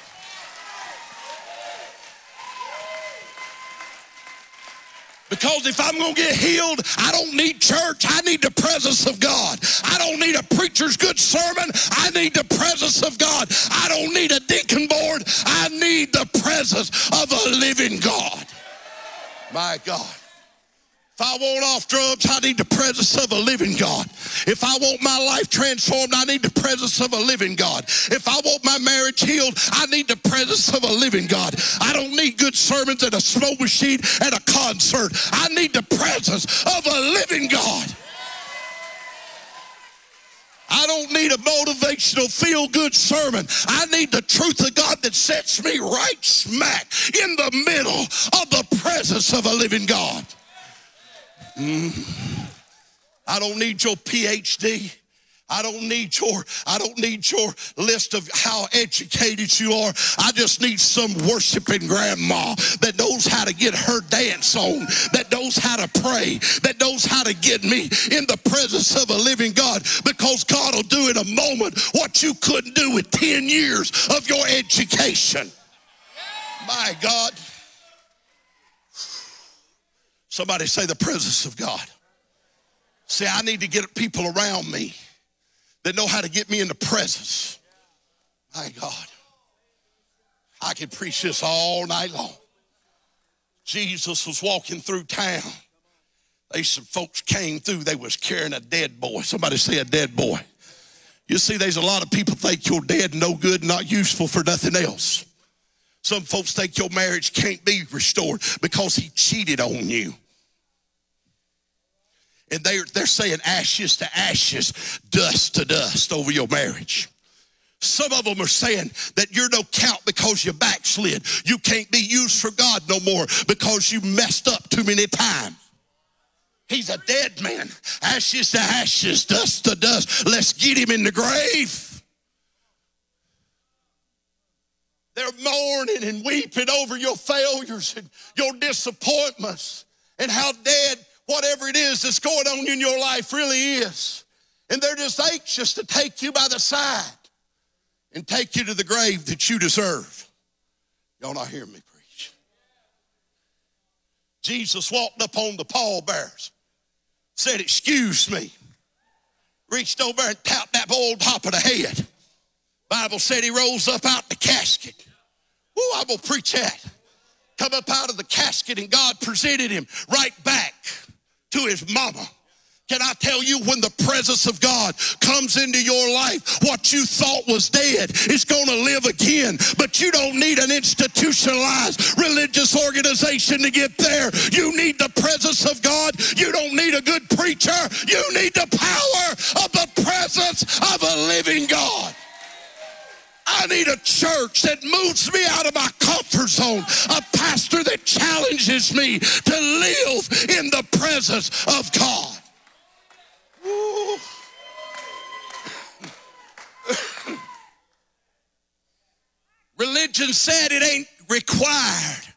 Because if I'm going to get healed, I don't need church. I need the presence of God. I don't need a preacher's good sermon. I need the presence of God. I don't need a deacon board. I need the presence of a living God. My God. If I want off drugs, I need the presence of a living God. If I want my life transformed, I need the presence of a living God. If I want my marriage healed, I need the presence of a living God. I don't need good sermons and a smoke machine and a concert. I need the presence of a living God. I don't need a motivational feel good sermon. I need the truth of God that sets me right smack in the middle of the presence of a living God. Mm. I don't need your PhD. I don't need your I don't need your list of how educated you are. I just need some worshiping grandma that knows how to get her dance on, that knows how to pray, that knows how to get me in the presence of a living God because God will do in a moment what you couldn't do with 10 years of your education. My God. Somebody say the presence of God. See, I need to get people around me that know how to get me in the presence. My God. I could preach this all night long. Jesus was walking through town. They some folks came through, they was carrying a dead boy. Somebody say a dead boy. You see, there's a lot of people think you're dead, no good, not useful for nothing else. Some folks think your marriage can't be restored because he cheated on you. And they're, they're saying ashes to ashes, dust to dust over your marriage. Some of them are saying that you're no count because you backslid. You can't be used for God no more because you messed up too many times. He's a dead man. Ashes to ashes, dust to dust. Let's get him in the grave. They're mourning and weeping over your failures and your disappointments and how dead whatever it is that's going on in your life really is. And they're just anxious to take you by the side and take you to the grave that you deserve. Y'all not hear me preach. Jesus walked up on the pallbearers, said, Excuse me. Reached over and tapped that old top of the head. Bible said he rose up out the casket. Woo, I will preach that. Come up out of the casket and God presented him right back to his mama. Can I tell you when the presence of God comes into your life, what you thought was dead is going to live again. But you don't need an institutionalized religious organization to get there. You need the presence of God. You don't need a good preacher. You need the power of the presence of a living God. I need a church that moves me out of my comfort zone, a pastor that challenges me to live in the presence of God. *laughs* Religion said it ain't required.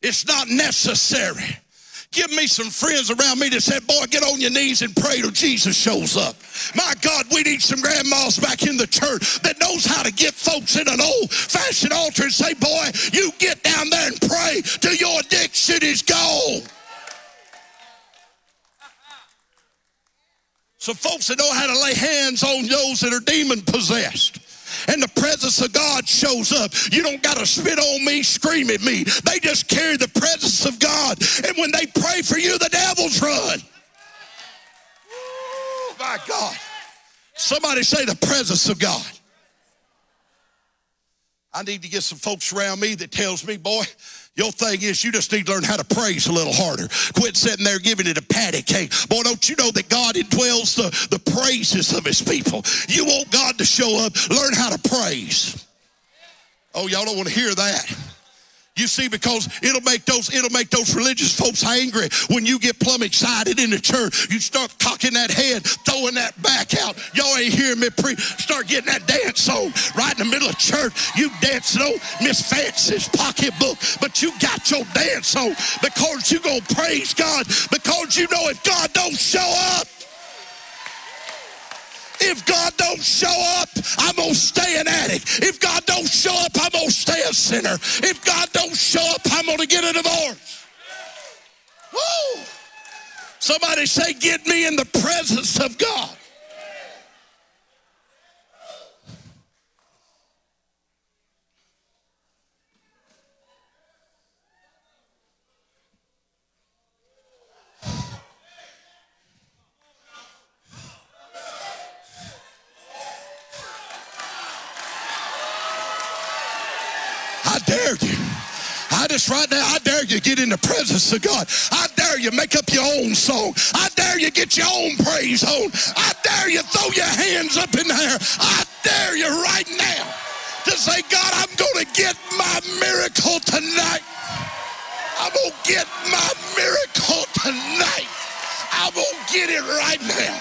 It's not necessary. Give me some friends around me that said, Boy, get on your knees and pray till Jesus shows up. My God, we need some grandmas back in the church that knows how to get folks in an old fashioned altar and say, Boy, you get down there and pray till your addiction is gone. Some folks that know how to lay hands on those that are demon possessed and the presence of God shows up. You don't got to spit on me, scream at me. They just carry the presence of God. And when they pray for you, the devils run. Ooh, my God. Somebody say the presence of God. I need to get some folks around me that tells me, boy, your thing is you just need to learn how to praise a little harder. Quit sitting there giving it a patty cake. Boy, don't you know that God indwells the, the praises of his people? You want God to show up, learn how to praise. Oh, y'all don't want to hear that. You see, because it'll make those it'll make those religious folks angry when you get plumb excited in the church. You start cocking that head, throwing that back out. Y'all ain't hearing me preach. Start getting that dance on right in the middle of church. You dancing on Miss Fancy's pocketbook, but you got your dance on because you gonna praise God because you know if God don't show up. If God don't show up, I'm going to stay an addict. If God don't show up, I'm going to stay a sinner. If God don't show up, I'm going to get a divorce. Woo! Somebody say, get me in the presence of God. I dare you. Just right now, I dare you get in the presence of God. I dare you make up your own song. I dare you get your own praise on. I dare you throw your hands up in the air. I dare you right now to say, God, I'm going to get my miracle tonight. I'm going to get my miracle tonight. I'm going to get it right now.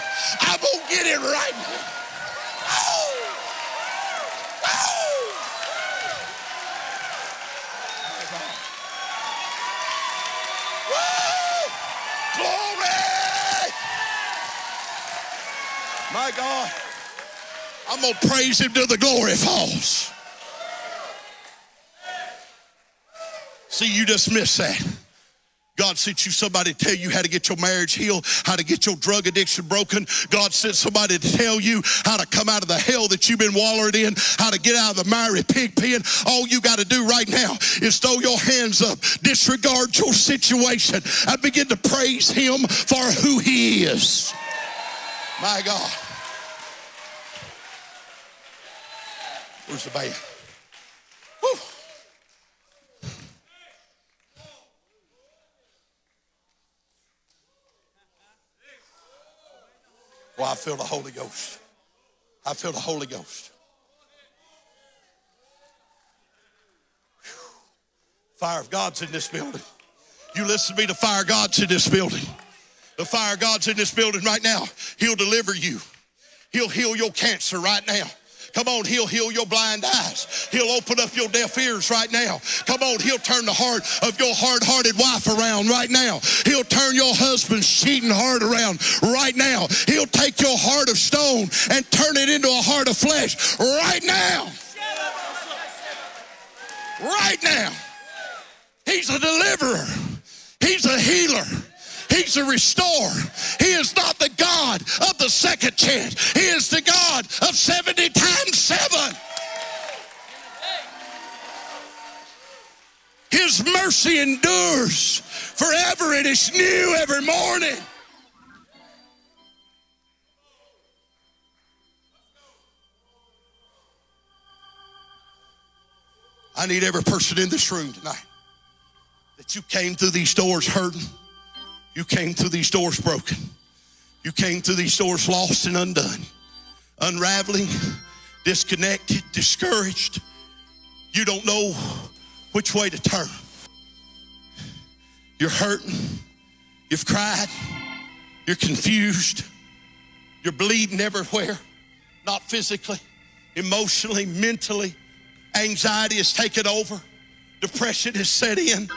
I'm going to get it right now. Oh! Oh! Glory! My God. I'm going to praise him till the glory falls. See, you just missed that. God sent you somebody to tell you how to get your marriage healed, how to get your drug addiction broken. God sent somebody to tell you how to come out of the hell that you've been wallowed in, how to get out of the miry pig pen. All you got to do right now is throw your hands up, disregard your situation, and begin to praise Him for who He is. My God. Where's the band? Well, I feel the Holy Ghost. I feel the Holy Ghost. Fire of God's in this building. You listen to me, the fire of God's in this building. The fire of God's in this building right now. He'll deliver you. He'll heal your cancer right now. Come on, he'll heal your blind eyes. He'll open up your deaf ears right now. Come on, he'll turn the heart of your hard-hearted wife around right now. He'll turn your husband's cheating heart around right now. He'll take your heart of stone and turn it into a heart of flesh right now. Right now. He's a deliverer. He's a healer. He's a restorer. He is not the God of the second chance. He is the God of 70 times 7. His mercy endures forever. It is new every morning. I need every person in this room tonight that you came through these doors hurting. You came through these doors broken. You came through these doors lost and undone, unraveling, disconnected, discouraged. You don't know which way to turn. You're hurting. You've cried. You're confused. You're bleeding everywhere, not physically, emotionally, mentally. Anxiety has taken over. Depression has set in.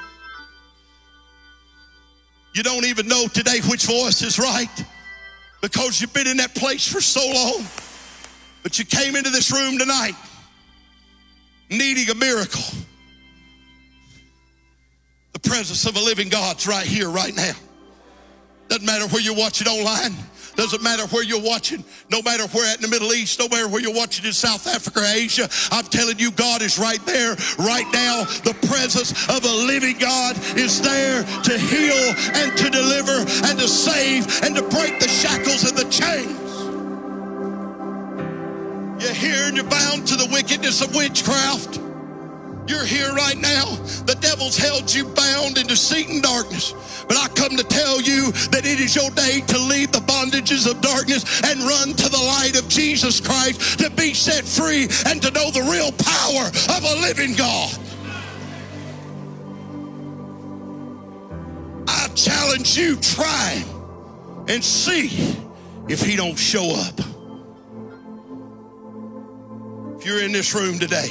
You don't even know today which voice is right because you've been in that place for so long. But you came into this room tonight needing a miracle. The presence of a living God's right here, right now. Doesn't matter where you're watching online. Doesn't matter where you're watching, no matter where at in the Middle East, no matter where you're watching in South Africa or Asia. I'm telling you, God is right there, right now. The presence of a living God is there to heal and to deliver and to save and to break the shackles and the chains. You're here and you're bound to the wickedness of witchcraft. You're here right now. The devil's held you bound in deceit and darkness. But I come to tell you that it is your day to leave the bondages of darkness and run to the light of Jesus Christ to be set free and to know the real power of a living God. I challenge you, try him and see if he don't show up. If you're in this room today,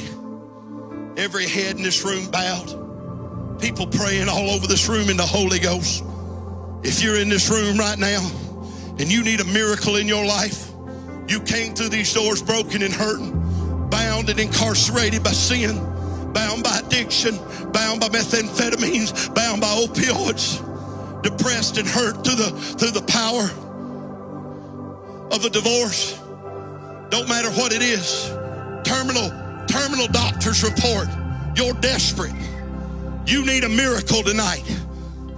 every head in this room bowed, people praying all over this room in the Holy Ghost. If you're in this room right now and you need a miracle in your life, you came through these doors broken and hurting, bound and incarcerated by sin, bound by addiction, bound by methamphetamines, bound by opioids, depressed and hurt through the through the power of a divorce. Don't matter what it is. Terminal terminal doctor's report. You're desperate. You need a miracle tonight.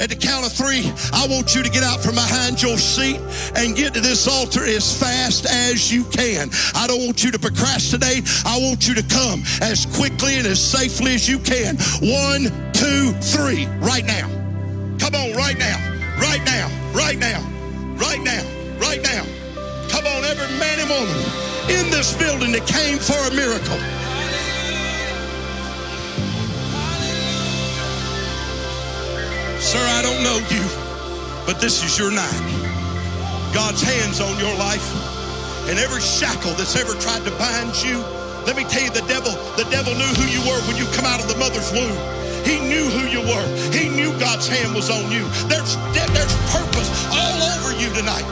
At the count of three, I want you to get out from behind your seat and get to this altar as fast as you can. I don't want you to procrastinate. I want you to come as quickly and as safely as you can. One, two, three, right now. Come on, right now, right now, right now, right now, right now. Come on, every man and woman in this building that came for a miracle. Sir, I don't know you, but this is your night. God's hands on your life. And every shackle that's ever tried to bind you, let me tell you, the devil, the devil knew who you were when you come out of the mother's womb. He knew who you were. He knew God's hand was on you. There's, there's purpose all over you tonight.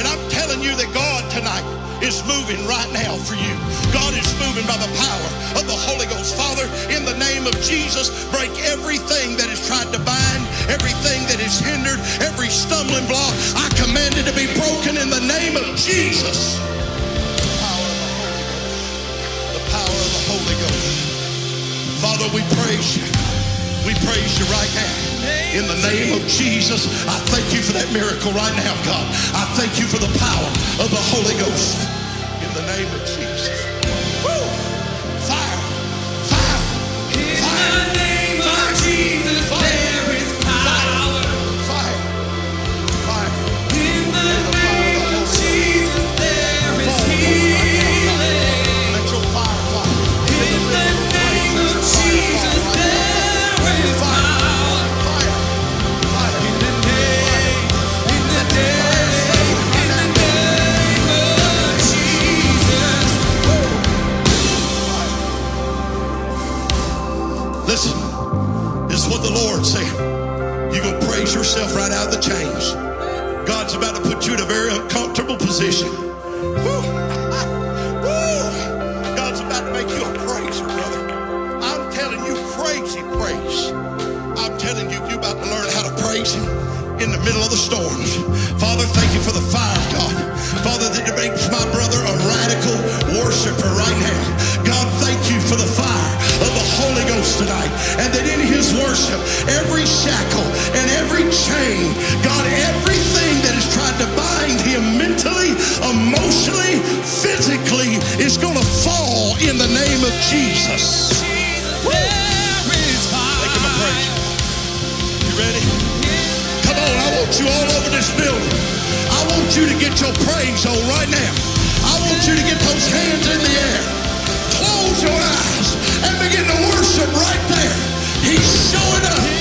And I'm telling you that God tonight is moving right now for you. God is moving by the power of the Holy Ghost. Father, in the name of Jesus, break everything that is tried to bind, everything that is hindered, every stumbling block. I command it to be broken in the name of Jesus. Power of God. The power of the Holy Ghost. Father, we praise you. We praise you right now. In the name of Jesus, I thank you for that miracle right now, God. I thank you for the power of the Holy Ghost. In the name of Jesus. Woo! Fire! Fire! In the name of Jesus, the chains. God's about to put you in a very uncomfortable position. *laughs* God's about to make you a praiser, brother. I'm telling you, crazy praise. I'm telling you, you're about to learn how to praise Him in the middle of the storms. Father, thank you for the fire, God. Father, that makes my brother a radical worshiper right now. God, thank you for the fire of the Holy Ghost tonight. And that in his worship, every shackle and every chain, God, everything that has tried to bind him mentally, emotionally, physically, is going to fall in the name of Jesus. Is Make him a praise. You ready? Come on, I want you all over this building. I want you to get your praise on right now. I want you to get those hands in the air. Close your eyes and begin to worship right there. He's showing up.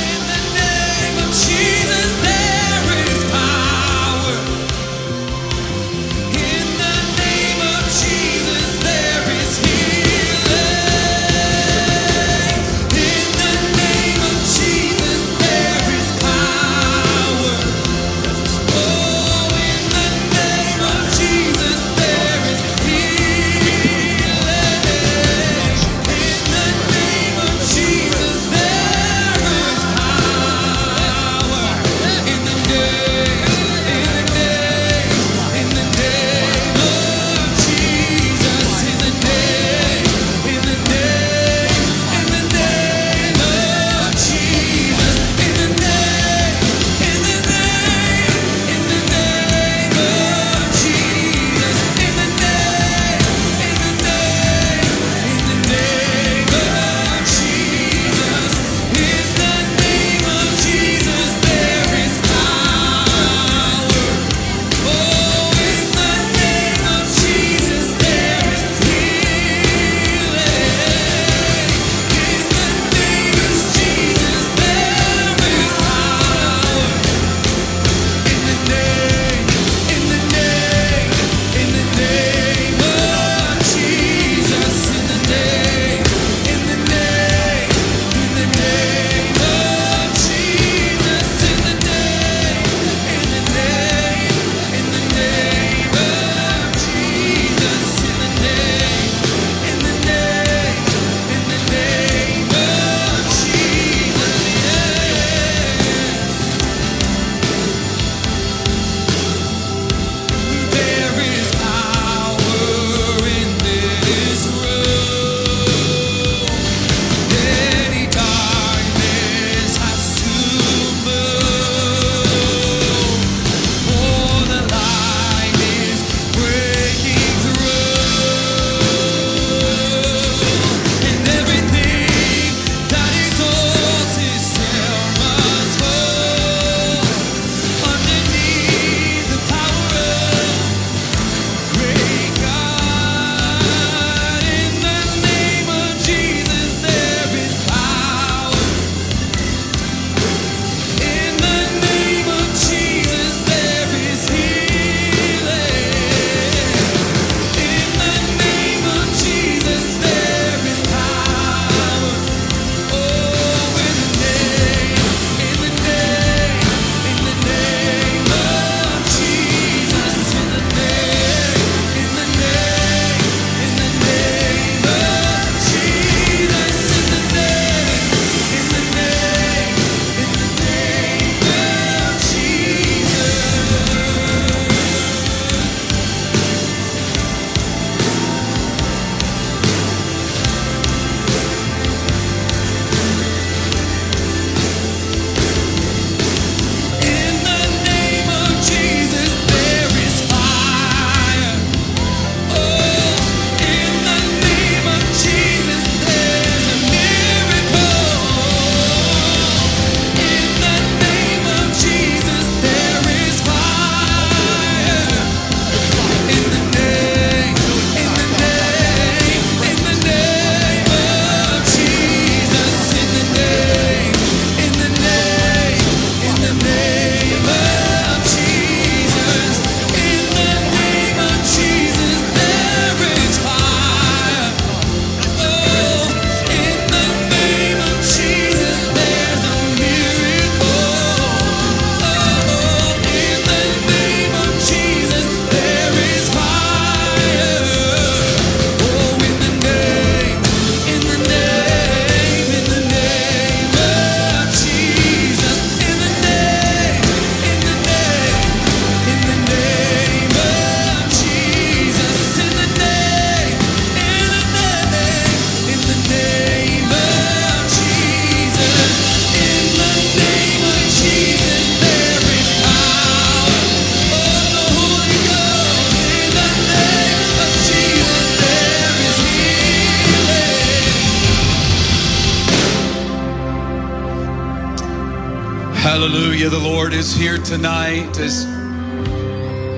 Tonight as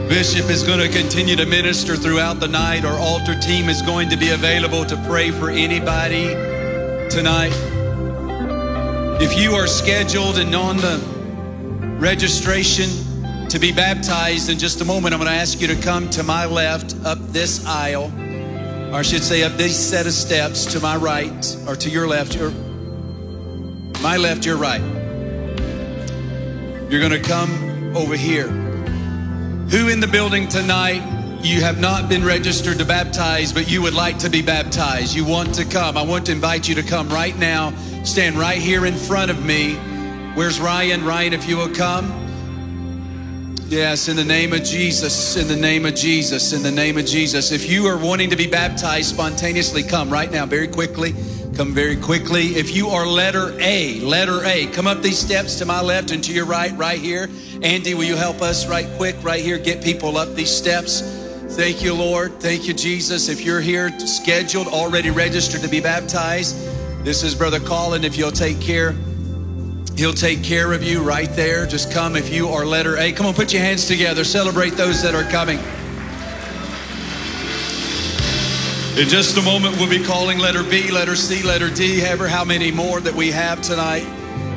Bishop is going to continue to minister throughout the night. Our altar team is going to be available to pray for anybody tonight. If you are scheduled and on the registration to be baptized in just a moment, I'm going to ask you to come to my left up this aisle, or I should say up this set of steps to my right, or to your left, your, my left, your right. You're going to come over here. Who in the building tonight, you have not been registered to baptize, but you would like to be baptized? You want to come. I want to invite you to come right now. Stand right here in front of me. Where's Ryan? Ryan, if you will come. Yes, in the name of Jesus, in the name of Jesus, in the name of Jesus. If you are wanting to be baptized spontaneously, come right now, very quickly. Come very quickly. If you are letter A, letter A, come up these steps to my left and to your right, right here. Andy, will you help us right quick, right here? Get people up these steps. Thank you, Lord. Thank you, Jesus. If you're here scheduled, already registered to be baptized, this is Brother Colin. If you'll take care, he'll take care of you right there. Just come if you are letter A. Come on, put your hands together. Celebrate those that are coming. In just a moment, we'll be calling letter B, letter C, letter D, however, how many more that we have tonight.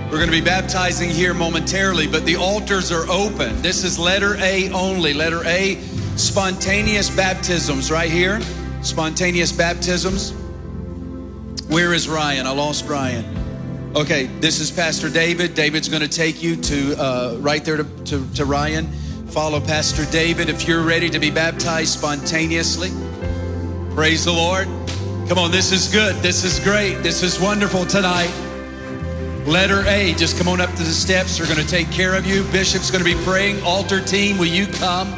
We're going to be baptizing here momentarily, but the altars are open. This is letter A only. Letter A, spontaneous baptisms right here. Spontaneous baptisms. Where is Ryan? I lost Ryan. Okay, this is Pastor David. David's going to take you to uh, right there to, to, to Ryan. Follow Pastor David if you're ready to be baptized spontaneously. Praise the Lord. Come on, this is good. This is great. This is wonderful tonight. Letter A, just come on up to the steps. They're going to take care of you. Bishop's going to be praying. Altar team, will you come?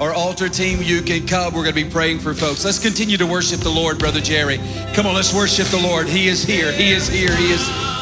Our altar team, you can come. We're going to be praying for folks. Let's continue to worship the Lord, Brother Jerry. Come on, let's worship the Lord. He is here. He is here. He is.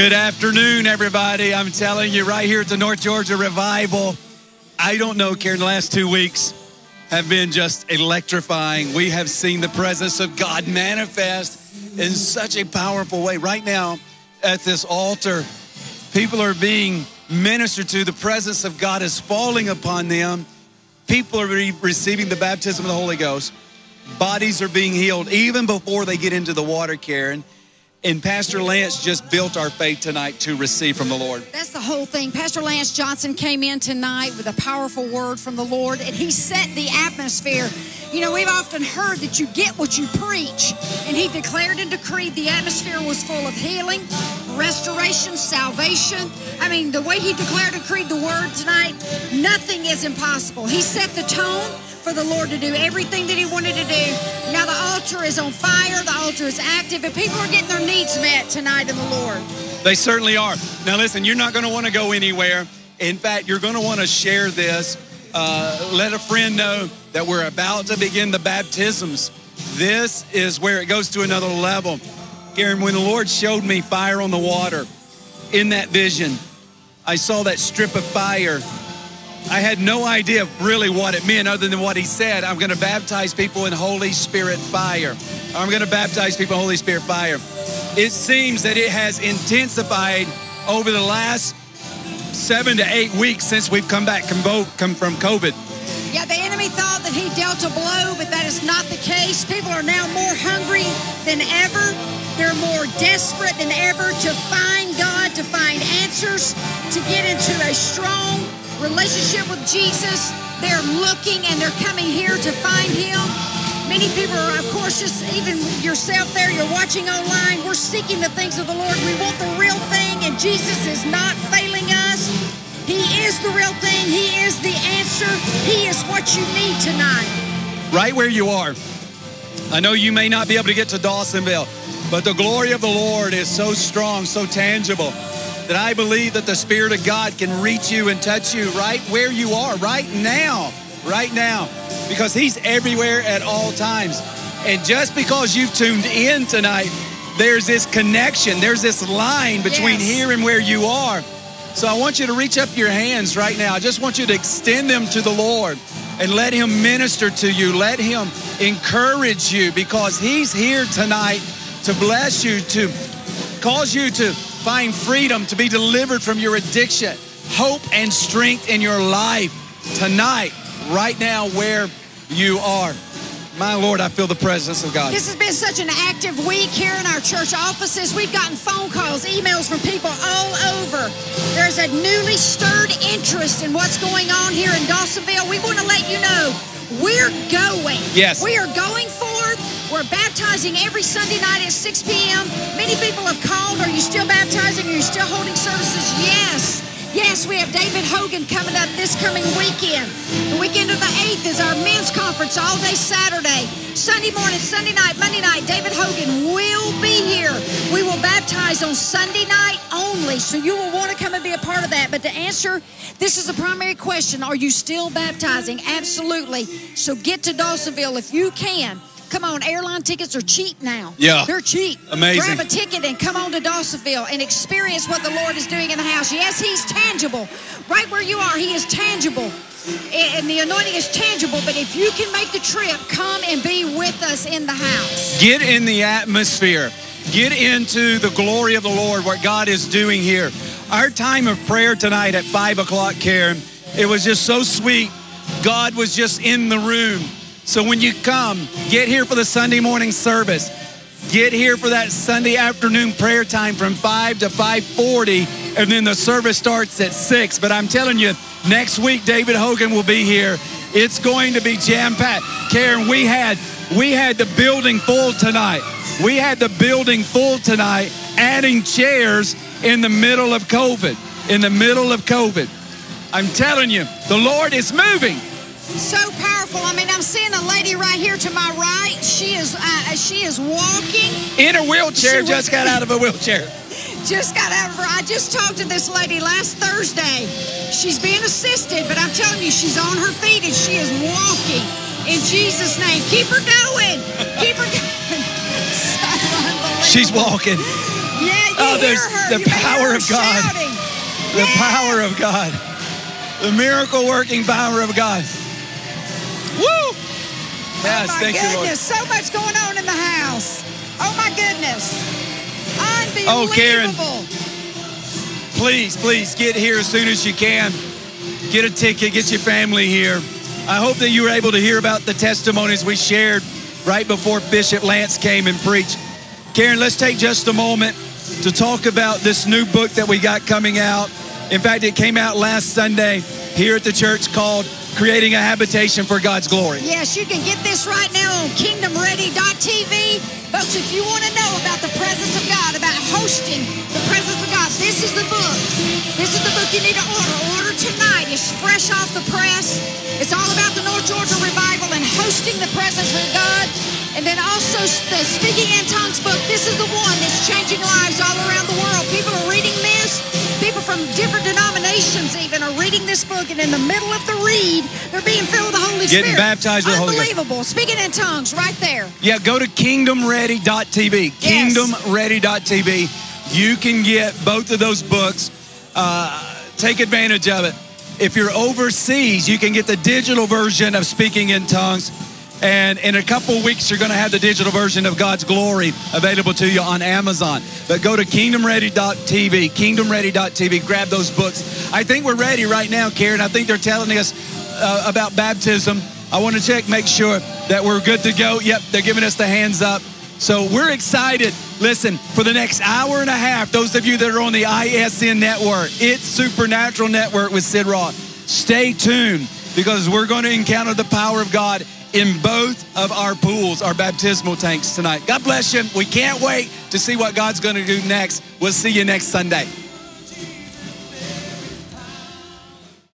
Good afternoon, everybody. I'm telling you, right here at the North Georgia Revival, I don't know, Karen, the last two weeks have been just electrifying. We have seen the presence of God manifest in such a powerful way. Right now, at this altar, people are being ministered to. The presence of God is falling upon them. People are re- receiving the baptism of the Holy Ghost. Bodies are being healed even before they get into the water, Karen. And Pastor Lance just built our faith tonight to receive from the Lord. That's the whole thing. Pastor Lance Johnson came in tonight with a powerful word from the Lord, and he set the atmosphere. You know, we've often heard that you get what you preach, and he declared and decreed the atmosphere was full of healing, restoration, salvation. I mean, the way he declared and decreed the word tonight, nothing is impossible. He set the tone for the Lord to do everything that He wanted to do. Now the altar is on fire, the altar is active, and people are getting their needs met tonight in the Lord. They certainly are. Now, listen, you're not going to want to go anywhere. In fact, you're going to want to share this. Uh, let a friend know that we're about to begin the baptisms. This is where it goes to another level. Karen, when the Lord showed me fire on the water in that vision, I saw that strip of fire. I had no idea really what it meant other than what he said. I'm going to baptize people in Holy Spirit fire. I'm going to baptize people in Holy Spirit fire. it seems that it has intensified over the last seven to eight weeks since we've come back come from COVID. Yeah, the enemy thought that he dealt a blow, but that is not the case. People are now more hungry than ever. They're more desperate than ever to find God, to find answers, to get into a strong relationship with Jesus. They're looking and they're coming here to find Him. Many people are, of course, just even yourself there, you're watching online. We're seeking the things of the Lord. We want the real thing, and Jesus is not failing us. He is the real thing. He is the answer. He is what you need tonight. right where you are. I know you may not be able to get to Dawsonville, but the glory of the Lord is so strong, so tangible, that I believe that the Spirit of God can reach you and touch you right where you are, right now, right now, because He's everywhere at all times. And just because you've tuned in tonight, there's this connection, there's this line between Yes. here and where you are. So I want you to reach up your hands right now. I just want you to extend them to the Lord and let Him minister to you. Let Him encourage you because He's here tonight to bless you, to cause you to find freedom, to be delivered from your addiction, hope and strength in your life tonight, right now, where you are. My Lord, I feel the presence of God. This has been such an active week here in our church offices. We've gotten phone calls, emails from people all over. There's a newly stirred interest in what's going on here in Dawsonville. We want to let you know we're going. Yes. We are going forth. We're baptizing every Sunday night at 6 p.m. Many people have called. Are you still baptizing? Are you still holding services? Yes. Yes, we have David Hogan coming up this coming weekend. The weekend of the 8th is our men's conference all day Saturday. Sunday morning, Sunday night, Monday night, David Hogan will be here. We will baptize on Sunday night only, so you will want to come and be a part of that. But to answer, this is the primary question Are you still baptizing? Absolutely. So get to Dawsonville if you can. Come on, airline tickets are cheap now. Yeah. They're cheap. Amazing. Grab a ticket and come on to Dawsonville and experience what the Lord is doing in the house. Yes, He's tangible. Right where you are, He is tangible. And the anointing is tangible, but if you can make the trip, come and be with us in the house. Get in the atmosphere. Get into the glory of the Lord, what God is doing here. Our time of prayer tonight at 5 o'clock, Karen, it was just so sweet. God was just in the room. So when you come, get here for the Sunday morning service. Get here for that Sunday afternoon prayer time from 5 to 5:40 and then the service starts at 6. But I'm telling you, next week David Hogan will be here. It's going to be jam-packed. Karen, we had we had the building full tonight. We had the building full tonight, adding chairs in the middle of COVID. In the middle of COVID. I'm telling you, the Lord is moving. So powerful. I mean, I'm seeing a lady right here to my right. She is uh, she is walking. In a wheelchair, She just got out of a wheelchair. *laughs* Just got out of her. I just talked to this lady last Thursday. She's being assisted, but I'm telling you, she's on her feet and she is walking. In Jesus' name, keep her going. Keep her *laughs* going. So. She's walking. Yeah, you Oh, hear there's her. the You power of God. shouting. The Yeah. power of God. The miracle working power of God. Woo! Yes, oh my goodness, so much going on in the house. Oh my goodness. Unbelievable. Oh, Karen. Please, please get here as soon as you can. Get a ticket, get your family here. I hope that you were able to hear about the testimonies we shared right before Bishop Lance came and preached. Karen, let's take just a moment to talk about this new book that we got coming out. In fact, it came out last Sunday here at the church called Creating a Habitation for God's Glory. Yes, you can get this right now on kingdomready.tv. Folks, if you want to know about the presence of God, about hosting the presence of God, this is the book. This is the book you need to order. Order tonight. It's fresh off the press. It's all about the North Georgia revival and hosting the presence of God. And then also the Speaking in Tongues book. This is the one that's changing lives all around the world. People are reading this. People from different denominations even are reading this book, and in the middle of the read, they're being filled with the Holy Getting Spirit. Getting baptized with the Holy Ghost. Unbelievable. Speaking in tongues, right there. Yeah, go to kingdomready.tv. Yes. Kingdomready.tv. You can get both of those books. Uh, take advantage of it. If you're overseas, you can get the digital version of Speaking in Tongues. And in a couple weeks, you're going to have the digital version of God's Glory available to you on Amazon. But go to kingdomready.tv, kingdomready.tv, grab those books. I think we're ready right now, Karen. I think they're telling us uh, about baptism. I want to check, make sure that we're good to go. Yep, they're giving us the hands up. So we're excited. Listen, for the next hour and a half, those of you that are on the ISN network, it's Supernatural Network with Sid Roth. Stay tuned because we're going to encounter the power of God in both of our pools, our baptismal tanks tonight. God bless you. We can't wait to see what God's going to do next. We'll see you next Sunday.